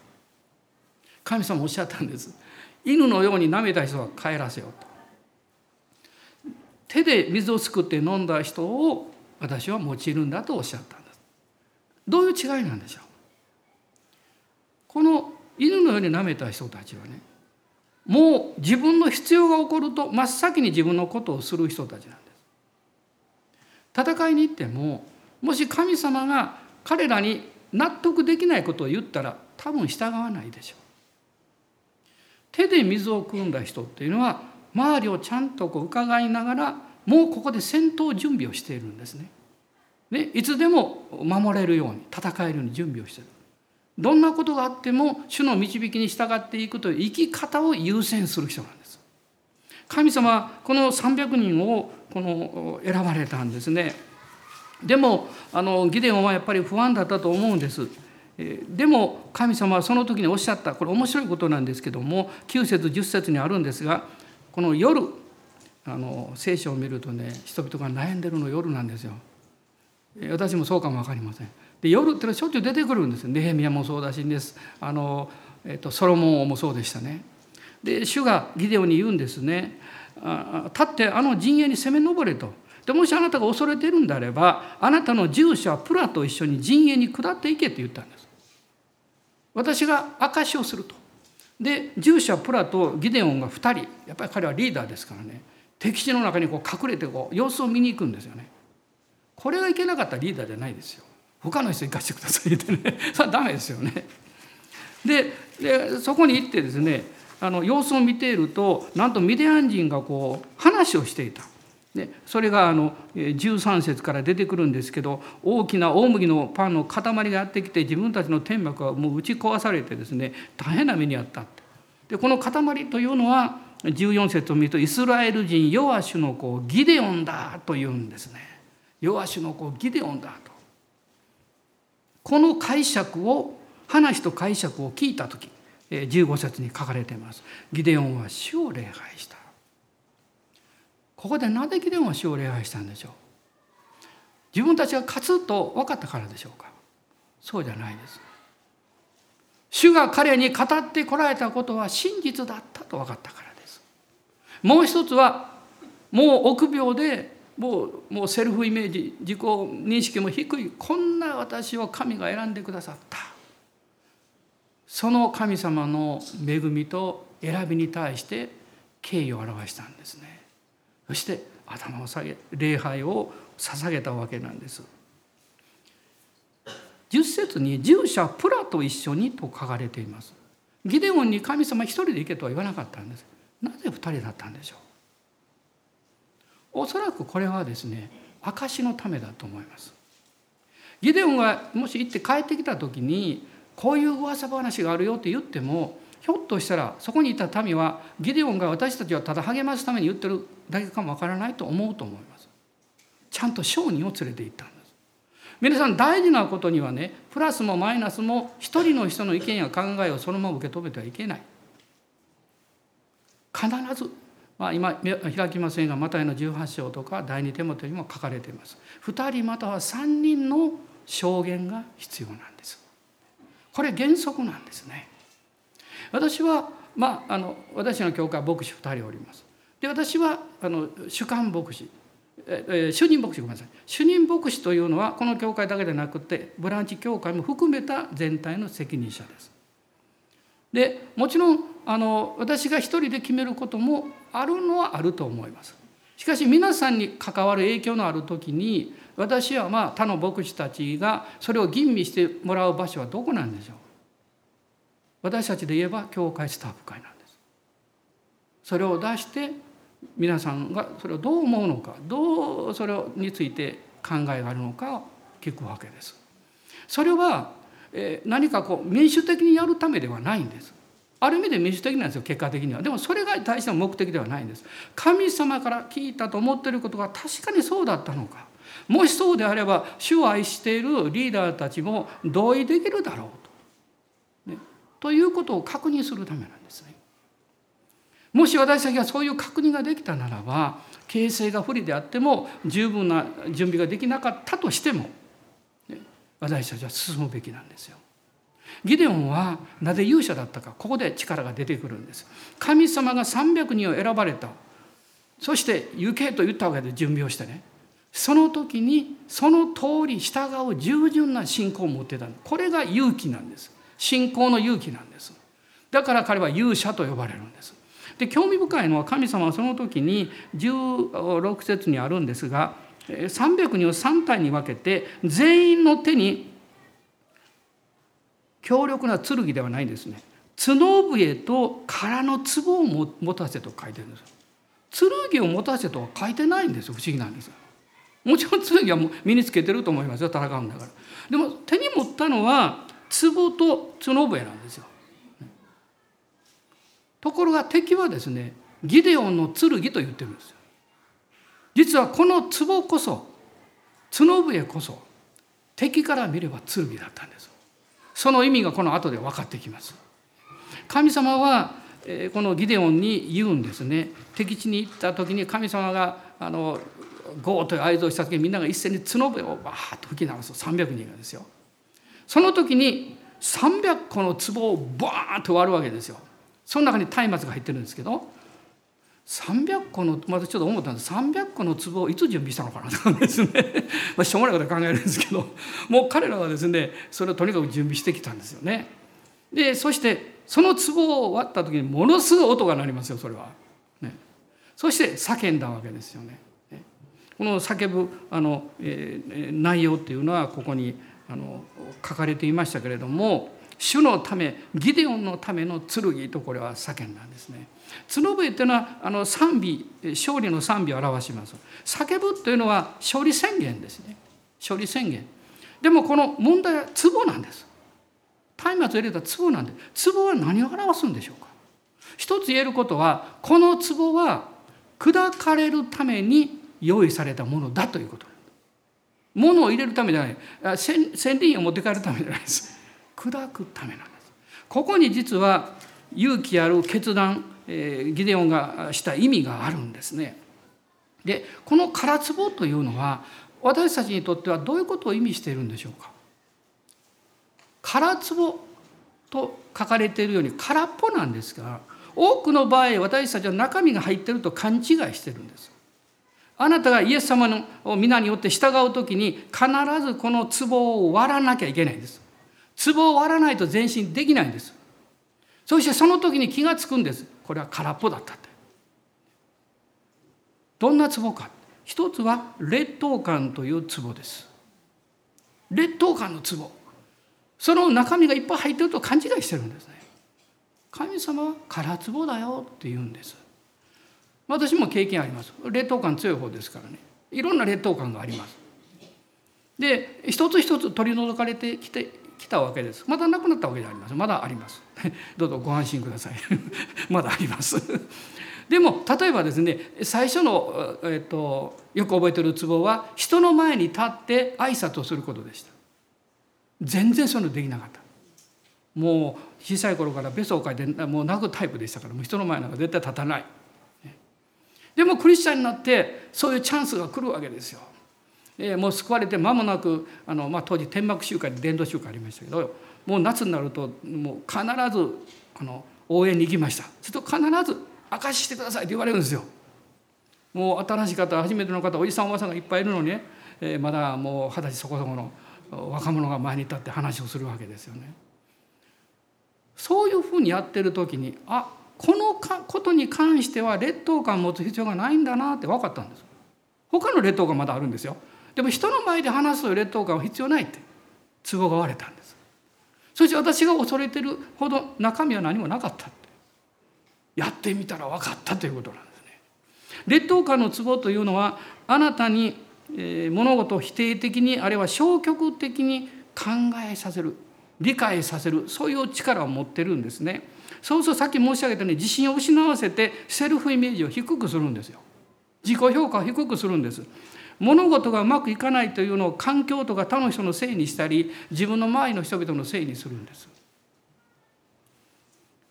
S1: 神様おっしゃったんです。犬のように舐めた人は帰らせようと。手で水をすくって飲んだ人を私は用いるんだとおっしゃったんです。どういう違いなんでしょう？この犬のように舐めた人たちはねもう自分の必要が起こると真っ先に自分のことをする人たちなんです。戦いに行ってももし神様が彼らに納得できないことを言ったら多分従わないでしょう。手で水を汲んだ人っていうのは周りをちゃんとこう伺いながらもうここで戦闘準備をしているんですね。でいつでも守れるように戦えるように準備をしている。どんなことがあっても主の導きに従っていくという生き方を優先する人なんです。神様はこの300人をこの選ばれたんですね。でもあのギデオンはやっぱり不安だったと思うんです。でも神様はその時におっしゃったこれ面白いことなんですけども9節10節にあるんですがこの夜あの聖書を見るとね人々が悩んでるの夜なんですよ。私もそうかも分かりません。で夜ってのはしょっちゅう出てくるんですネヘミヤもそうだしですあの、えっと、ソロモンもそうでしたね。で主がギデオに言うんですね。立ってあの陣営に攻め上れと。でもしあなたが恐れてるんであればあなたの従者はプラと一緒に陣営に下っていけって言ったんです。私が証しをすると。で従者プラとギデオンが2人やっぱり彼はリーダーですからね敵地の中にこう隠れてこう様子を見に行くんですよね。これがいけなかったリーダーじゃないですよ。他の人行かせてくださいってね (laughs) それはダメですよね。ででそこに行ってですねあの様子を見ているとなんとミディアン人がこう話をしていた。でそれがあの13節から出てくるんですけど大きな大麦のパンの塊がやってきて自分たちの天幕はもう打ち壊されてですね大変な目にあったでこの塊というのは14節を見るとイスラエル人ヨアシュの子ギデオンだというんですね。ヨアシュの子ギデオンだと。この解釈を話と解釈を聞いた時15節に書かれています。ギデオンは主を礼拝した。ここでなぜギデオンは主を礼拝したんでしょう？自分たちが勝つと分かったからでしょうか？そうじゃないです。主が彼に語ってこられたことは真実だったと分かったからです。もう一つはもう臆病でもうもうセルフイメージ自己認識も低いこんな私を神が選んでくださった。その神様の恵みと選びに対して敬意を表したんですね。そして頭を下げ礼拝を捧げたわけなんです。10節に従者プラと一緒にと書かれています。ギデオンに神様一人で行けとは言わなかったんです。なぜ二人だったんでしょうおそらくこれはですね証のためだと思いますギデオンがもし行って帰ってきた時にこういう噂話があるよって言ってもひょっとしたらそこにいた民はギデオンが私たちをただ励ますために言ってるだけかもわからないと思うと思います。ちゃんと商人を連れて行ったんです。皆さん大事なことにはねプラスもマイナスも一人の人の意見や考えをそのまま受け止めてはいけない。必ずまあ、今開きませんがマタイの18章とか第二手元にも書かれています。2人または3人の証言が必要なんです。これ原則なんですね。私はまああの私の教会は牧師2人おります。で私はあの主幹牧師。え主任牧師ごめんなさい。主任牧師というのはこの教会だけでなくてブランチ教会も含めた全体の責任者です。でもちろんあの私が一人で決めることもあるのはあると思います。しかし皆さんに関わる影響のある時に私はまあ他の牧師たちがそれを吟味してもらう場所はどこなんでしょう。私たちで言えば教会スタッフ会なんです。それを出して皆さんがそれをどう思うのかどうそれについて考えがあるのかを聞くわけです。それは何かこう民主的にやるためではないんです。ある意味で民主的なんですよ結果的にはでもそれが大した目的ではないんです神様から聞いたと思っていることが確かにそうだったのかもしそうであれば主を愛しているリーダーたちも同意できるだろうと、いうことを確認するためなんですね。もし私たちがそういう確認ができたならば形勢が不利であっても十分な準備ができなかったとしても、ね、私たちは進むべきなんですよ。ギデオンはなぜ勇者だったかここで力が出てくるんです。神様が300人を選ばれた。そして行けと言ったわけで準備をしてね。その時にその通り従う従順な信仰を持ってた。これが勇気なんです。信仰の勇気なんです。だから彼は勇者と呼ばれるんです。で興味深いのは神様はその時に16節にあるんですが300人を3体に分けて全員の手に強力な剣ではないんですね。角笛と空の壺を持たせと書いてるんです。剣を持たせとは書いてないんです。よ不思議なんです。もちろん剣はもう身につけてると思いますよ戦うんだから。でも手に持ったのは壺と角笛なんですよ。ところが敵はですねギデオンの剣と言ってるんですよ。実はこの壺こそ角笛こそ敵から見れば剣だったんですその意味がこの後で分かってきます。神様はこのギデオンに言うんですね。敵地に行った時に神様があのゴーという合図をした時にみんなが一斉に角笛をバーッと吹き鳴らす300人がですよ。その時に300個の壺をバーッと割るわけですよその中に松明が入ってるんですけど300個のまちょっと思ったんです300個の壺をいつ準備したのかなとかですね (laughs) まあしょうもないことは考えるんですけどもう彼らはですねそれをとにかく準備してきたんですよね。でそしてその壺を割った時にものすごい音が鳴りますよそれは。ね、そして叫んだわけですよね。この叫ぶあの、えー、内容っていうのはここにあの書かれていましたけれども主のためギデオンのための剣とこれは叫んだんですね。角笛っていうのはあの賛美勝利の賛美を表します。叫ぶというのは勝利宣言ですね。勝利宣言。でもこの問題は壺なんです。松明を入れた壺なんで壺は何を表すんでしょうか。一つ言えることはこの壺は砕かれるために用意されたものだということ。物を入れるためじゃない千里を持って帰るためじゃないです砕くためなんですここに実は勇気ある決断えギデオンがした意味があるんですね。でこの空壺というのは私たちにとってはどういうことを意味しているんでしょうか空壺と書かれているように空っぽなんですが多くの場合私たちは中身が入ってると勘違いしてるんです。あなたがイエス様の皆によって従う時に必ずこの壺を割らなきゃいけないんです。壺を割らないと前進できないんです。そしてその時に気が付くんです。これは空っぽだったってどんな壺か一つは劣等感という壺です劣等感の壺その中身がいっぱい入ってると勘違いしてるんですね神様は空壺だよって言うんです私も経験あります。劣等感強い方ですからね。いろんな劣等感があります。で一つ一つ取り除かれてきてきたわけです。まだなくなったわけじゃありません。まだあります。(laughs) どうぞご安心ください。(laughs) まだあります。でも例えばですね最初の、えーと、よく覚えてるツボは人の前に立って挨拶をすることでした。全然そういうのできなかった。もう小さい頃からベソを書いてもう泣くタイプでしたからもう人の前なんか絶対立たない。でもクリスチャンになってそういうチャンスが来るわけですよえー、もう救われて間もなくあの、まあ、当時天幕集会で伝道集会ありましたけどもう夏になるともう必ずあの応援に行きましたすると必ず「証ししてください」って言われるんですよ。もう新しい方初めての方おじさんおばさんがいっぱいいるのにね、えー、まだもう二十歳そこそこの若者が前に立って話をするわけですよね。そういうふうにやってる時にあこのことに関しては劣等感を持つ必要がないんだなって分かったんです。他の劣等感まだあるんですよ。でも人の前で話す劣等感は必要ないって。都合が割れたんですそして私が恐れてるほど中身は何もなかったって。やってみたら分かったということなんですね。劣等感のツボというのはあなたに物事を否定的にあるいは消極的に考えさせる理解させるそういう力を持ってるんですね。そうするとさっき申し上げたように自信を失わせてセルフイメージを低くするんですよ自己評価を低くするんです物事がうまくいかないというのを環境とか他の人のせいにしたり自分の周りの人々のせいにするんです。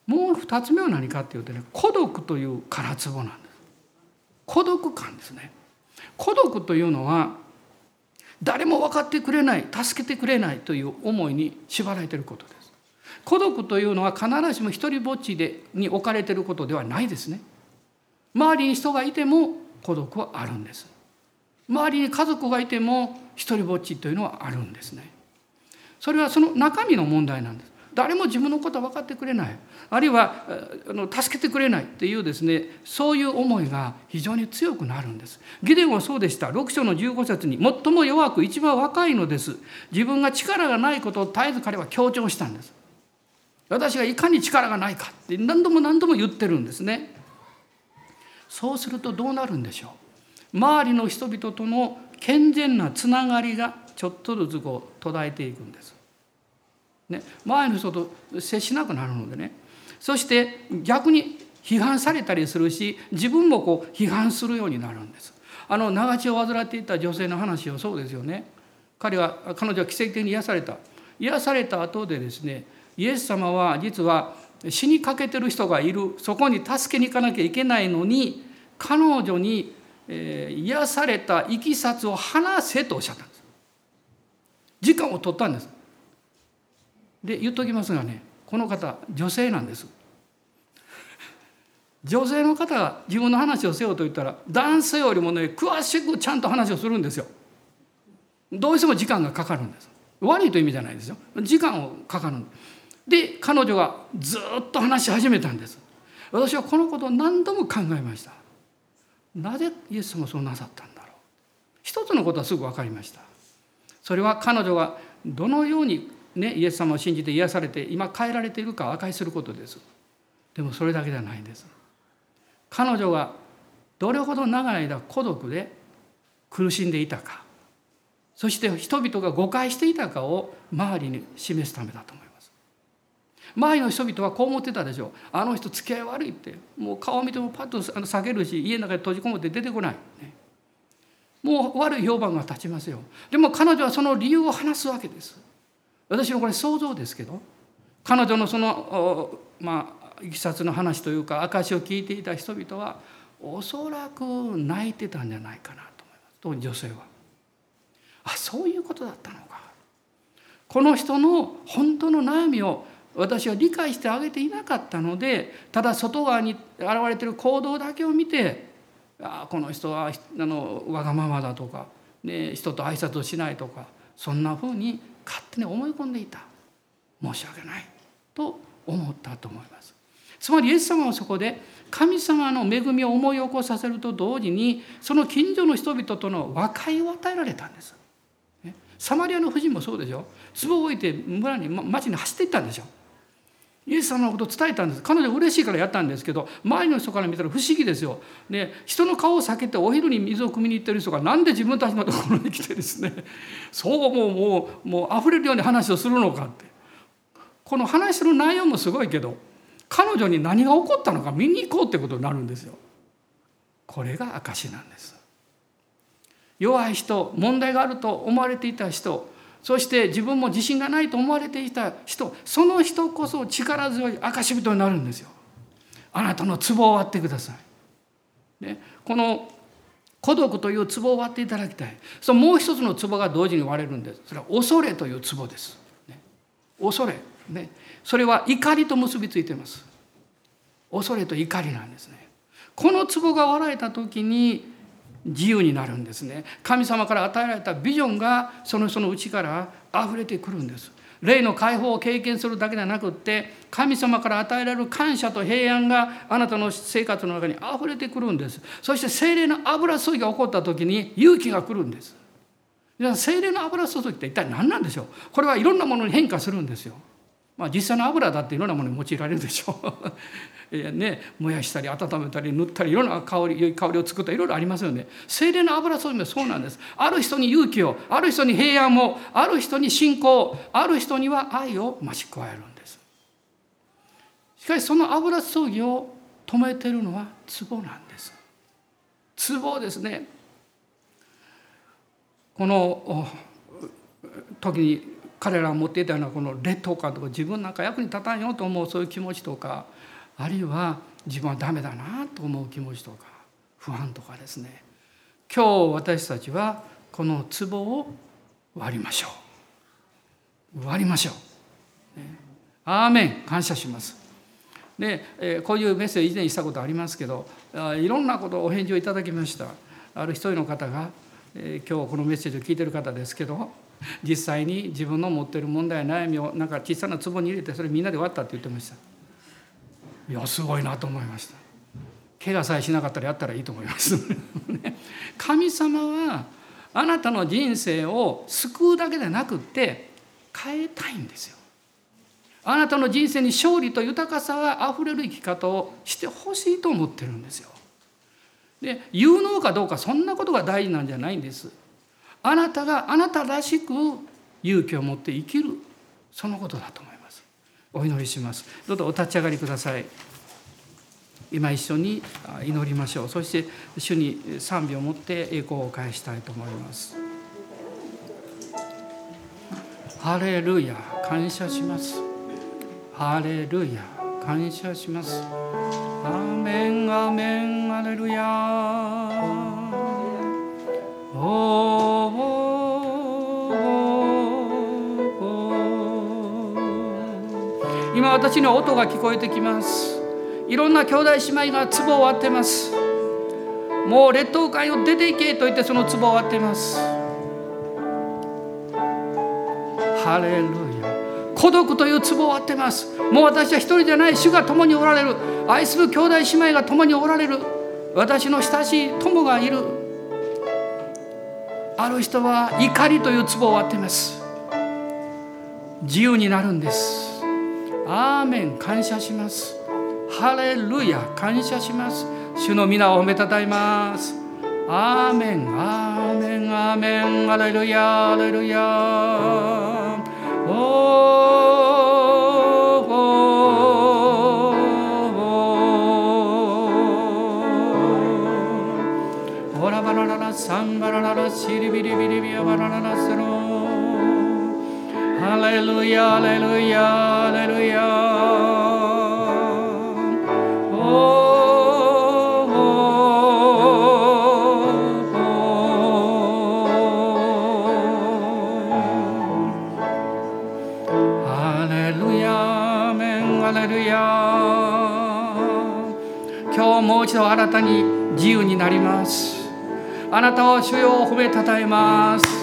S1: もう二つ目は何かっていうとね孤独という空壺なんです。孤独感ですね。孤独というのは誰も分かってくれない助けてくれないという思いに縛られていることです。孤独というのは必ずしも一人ぼっちでに置かれていることではないですね。周りに人がいても孤独はあるんです。周りに家族がいても一人ぼっちというのはあるんですね。それはその中身の問題なんです。誰も自分のことは分かってくれないあるいは助けてくれないっていうですねそういう思いが非常に強くなるんですギデオはそうでした6章の15節に最も弱く一番若いのです自分が力がないことを絶えず彼は強調したんです私がいかに力がないかって何度も何度も言ってるんですねそうするとどうなるんでしょう周りの人々との健全なつながりがちょっとずつこう途絶えていくんです。ね、周りの人と接しなくなるのでねそして逆に批判されたりするし自分もこう批判するようになるんです。あの長血を患っていた女性の話はそうですよね。彼は彼女は奇跡的に癒された。癒された後でですねイエス様は実は死にかけてる人がいる。そこに助けに行かなきゃいけないのに彼女にえー、癒されたいきさつを話せとおっしゃったんです。時間を取ったんです。で言っときますがねこの方女性なんです。女性の方が自分の話をせよと言ったら男性よりもね詳しくちゃんと話をするんですよ。どうしても時間がかかるんです。悪いという意味じゃないですよ。時間をかかるんです。で彼女がずっと話し始めたんです。私はこのことを何度も考えました。なぜイエス様そうなさったんだろう。一つのことはすぐ分かりました。それは彼女がどのように、ね、イエス様を信じて癒されて今変えられているかを明かしすることです。でもそれだけではないんです。彼女がどれほど長い間孤独で苦しんでいたか。そして人々が誤解していたかを周りに示すためだと思います。周りの人々はこう思ってたでしょあの人付き合い悪いって。もう顔見てもパッと避けるし家の中で閉じこもって出てこない、ね、もう悪い評判が立ちますよ。でも彼女はその理由を話すわけです。私のこれ想像ですけど。彼女のそのまあいきさつの話というか証を聞いていた人々はおそらく泣いてたんじゃないかなと思います。当時女性は。あそういうことだったのか。この人の本当の悩みを私は理解してあげていなかったのでただ外側に現れてる行動だけを見てああこの人はあのわがままだとか、ね、人と挨拶をしないとかそんなふうに勝手に思い込んでいた。申し訳ない。と思ったと思います。つまりイエス様はそこで神様の恵みを思い起こさせると同時にその近所の人々との和解を与えられたんです。サマリアの夫人もそうでしょ壺を置いて村に町に走っていったんでしょイエス様のことを伝えたんです彼女嬉しいからやったんですけど周りの人から見たら不思議ですよ。で人の顔を避けてお昼に水を汲みに行ってる人が何で自分たちのところに来てですねそうもうもうもう溢れるように話をするのかってこの話の内容もすごいけど彼女に何が起こったのか見に行こうってことになるんですよ。これが証なんです。弱い人問題があると思われていた人そして自分も自信がないと思われていた人その人こそ力強い証人になるんですよ。あなたの壺を割ってください。ね、この孤独という壺を割っていただきたい。そのもう一つの壺が同時に割れるんです。それは恐れという壺です。ね、恐れ、ね。それは怒りと結びついてます。恐れと怒りなんですね。この壺が割られた時に自由になるんですね。神様から与えられたビジョンがその人の内から溢れてくるんです。霊の解放を経験するだけではなくって神様から与えられる感謝と平安があなたの生活の中に溢れてくるんです。そして精霊の油注ぎが起こった時に勇気が来るんです。精霊の油注ぎって一体何なんでしょう？これはいろんなものに変化するんですよ。まあ実際の油だっていろんなものに用いられるでしょう。(laughs) ね、燃やしたり温めたり塗ったりいろんな香り良い香りを作ったりいろいろありますよね。精霊の油注ぎもそうなんです。ある人に勇気をある人に平安をある人に信仰ある人には愛を増し加えるんです。しかしその油注ぎを止めてるのは壺なんです。壺ですね。この時に彼らが持っていたようなこの劣等感とか自分なんか役に立たんよと思うそういう気持ちとかあるいは自分はダメだなと思う気持ちとか不安とかですね。今日私たちはこの壺を割りましょう。割りましょう、アーメン。感謝します。で、えこういうメッセージ以前にしたことありますけどいろんなことをお返事をいただきました。ある一人の方が、え今日このメッセージを聞いてる方ですけど (laughs) 実際に自分の持ってる問題や悩みをなんか小さな壺に入れてそれみんなで割ったって言ってました。いやすごいなと思いました。怪我さえしなかったらやったらいいと思います。(laughs) 神様はあなたの人生を救うだけでなくって変えたいんですよ。あなたの人生に勝利と豊かさがあふれる生き方をしてほしいと思ってるんですよ。で有能かどうかそんなことが大事なんじゃないんです。あなたがあなたらしく勇気を持って生きるそのことだと思います。お祈りします。どうぞお立ち上がりください。今一緒に祈りましょう。そして主に賛美を持って栄光を返したいと思います。ハレルヤ感謝します。ハレルヤ感謝します。アメンアメンアレルヤ。私には音が聞こえてきます。いろんな兄弟姉妹が壺を割ってます。もう劣等感を出ていけと言ってその壺を割ってます。ハレルヤ。孤独という壺を割ってます。もう私は一人じゃない主が共におられる。愛する兄弟姉妹が共におられる。私の親しい友がいる。ある人は怒りという壺を割ってます。自由になるんです。アーメン感謝します。ハレルヤ感謝します。主の皆を褒めたたえます。アーメンアーメンアーメン。ハレルヤハレルヤ。おオラバラララサンバラララシリビリビリビアバラララスロハレルヤハレルヤハレルヤ今日もう一度新たに自由になります。あなたを主よ褒めたたえます。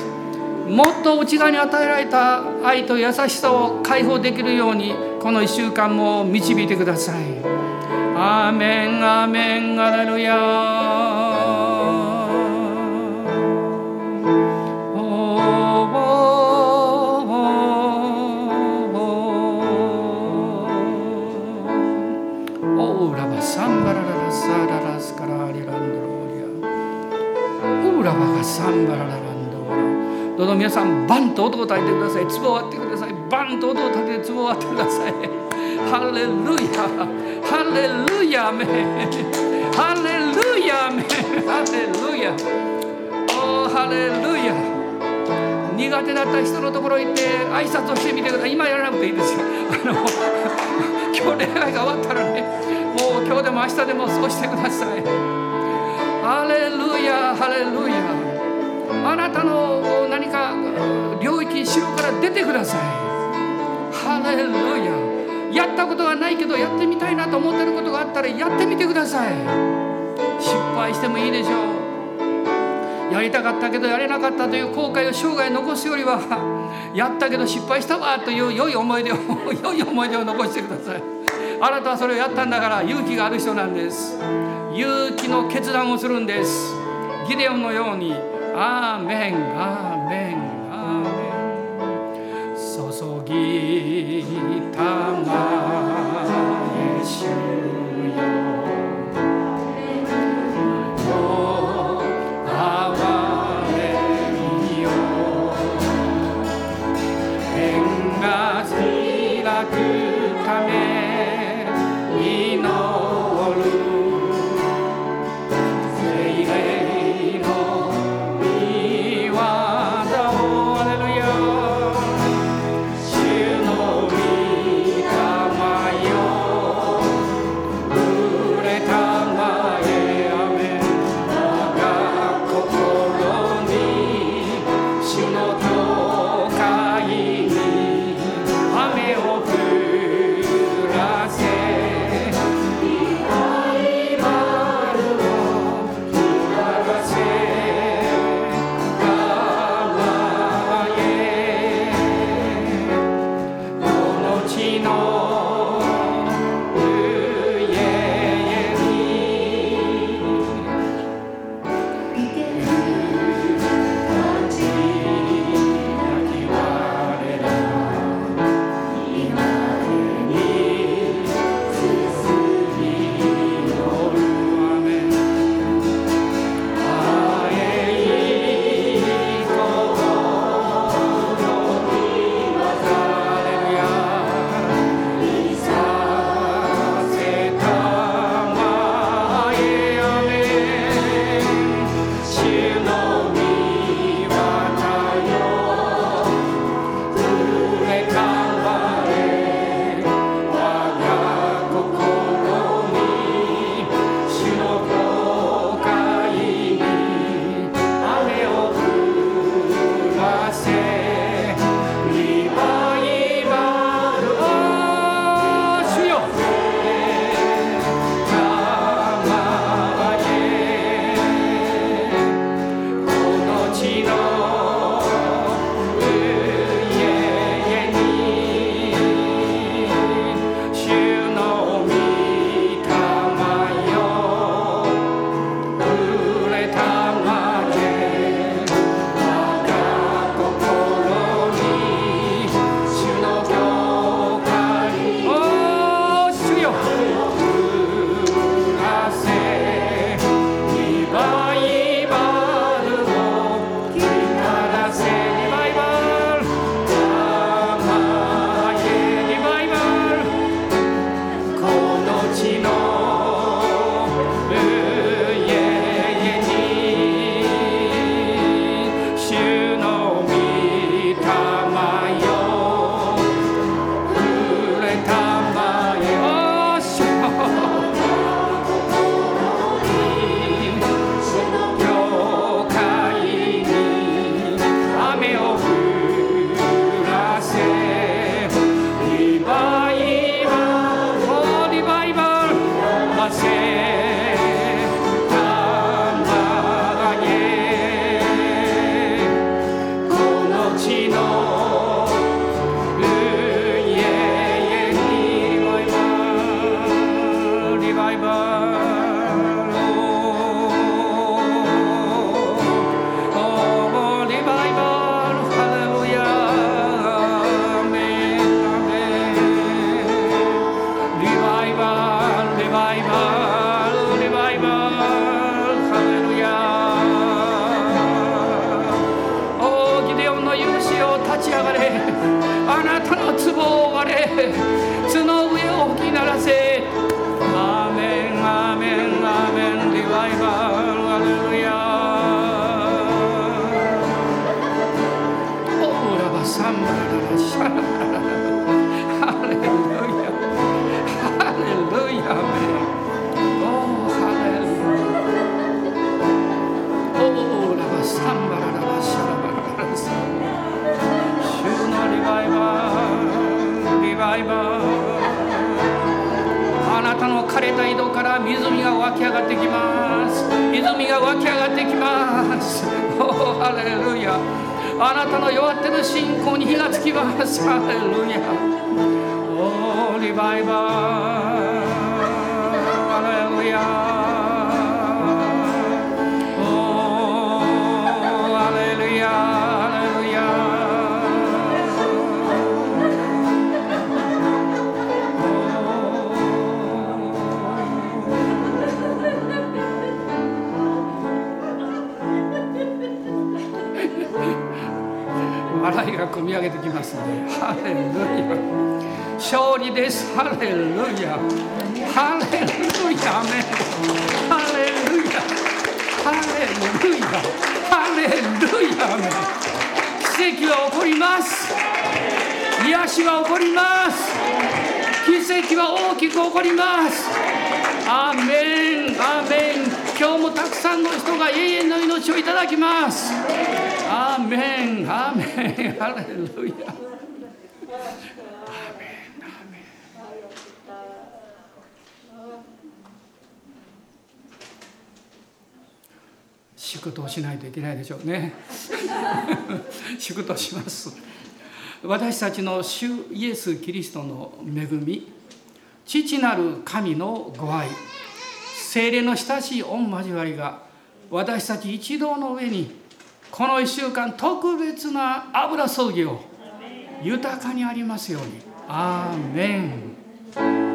S1: もっと内側に与えられた愛と優しさを解放できるようにこの1週間も導いてください。アーメンアーメンアレルヤ。オーラバサンバラララサララスカラリランロリア。オーラサンバララどうぞ皆さんバンと音を立ててください。壺を割ってください。バンと音を立てて壺を割ってください。ハレルヤ。ハレルヤメハレルヤメハレルヤ。おーハレルヤ。苦手だった人のところ行って挨拶をしてみてください。今やらなくていいですよ。あの今日礼拝が終わったらね。もう今日でも明日でもそうしてください。ハレルヤハレルヤ。あなたの何か領域城から出てください。ハレルヤ。やったことがないけどやってみたいなと思ってることがあったらやってみてください。失敗してもいいでしょう。やりたかったけどやれなかったという後悔を生涯残すよりはやったけど失敗したわという良い思い出を (laughs) 良い思い出を残してください。あなたはそれをやったんだから勇気がある人なんです。勇気の決断をするんです。ギデオンのように。アーメンアーメンアーメ笑いが込み上げてきますね。ハレルヤ。勝利です。ハレルヤ。ハレルヤ。メハレルヤ。ハレルヤ。ハレルヤ。メ奇跡は起こります。癒しは起こります。奇跡は大きく起こります。アーメン。アーメン。今日もたくさんの人が永遠の命をいただきます。メン。アメン。ハレルヤ。祝祷しないといけないでしょうね。祝祷します。私たちの主イエス・キリストの恵み、父なる神のご愛、精霊の親しい御交わりが私たち一同の上にこの1週間特別な油葬儀を豊かにありますように。アーメン。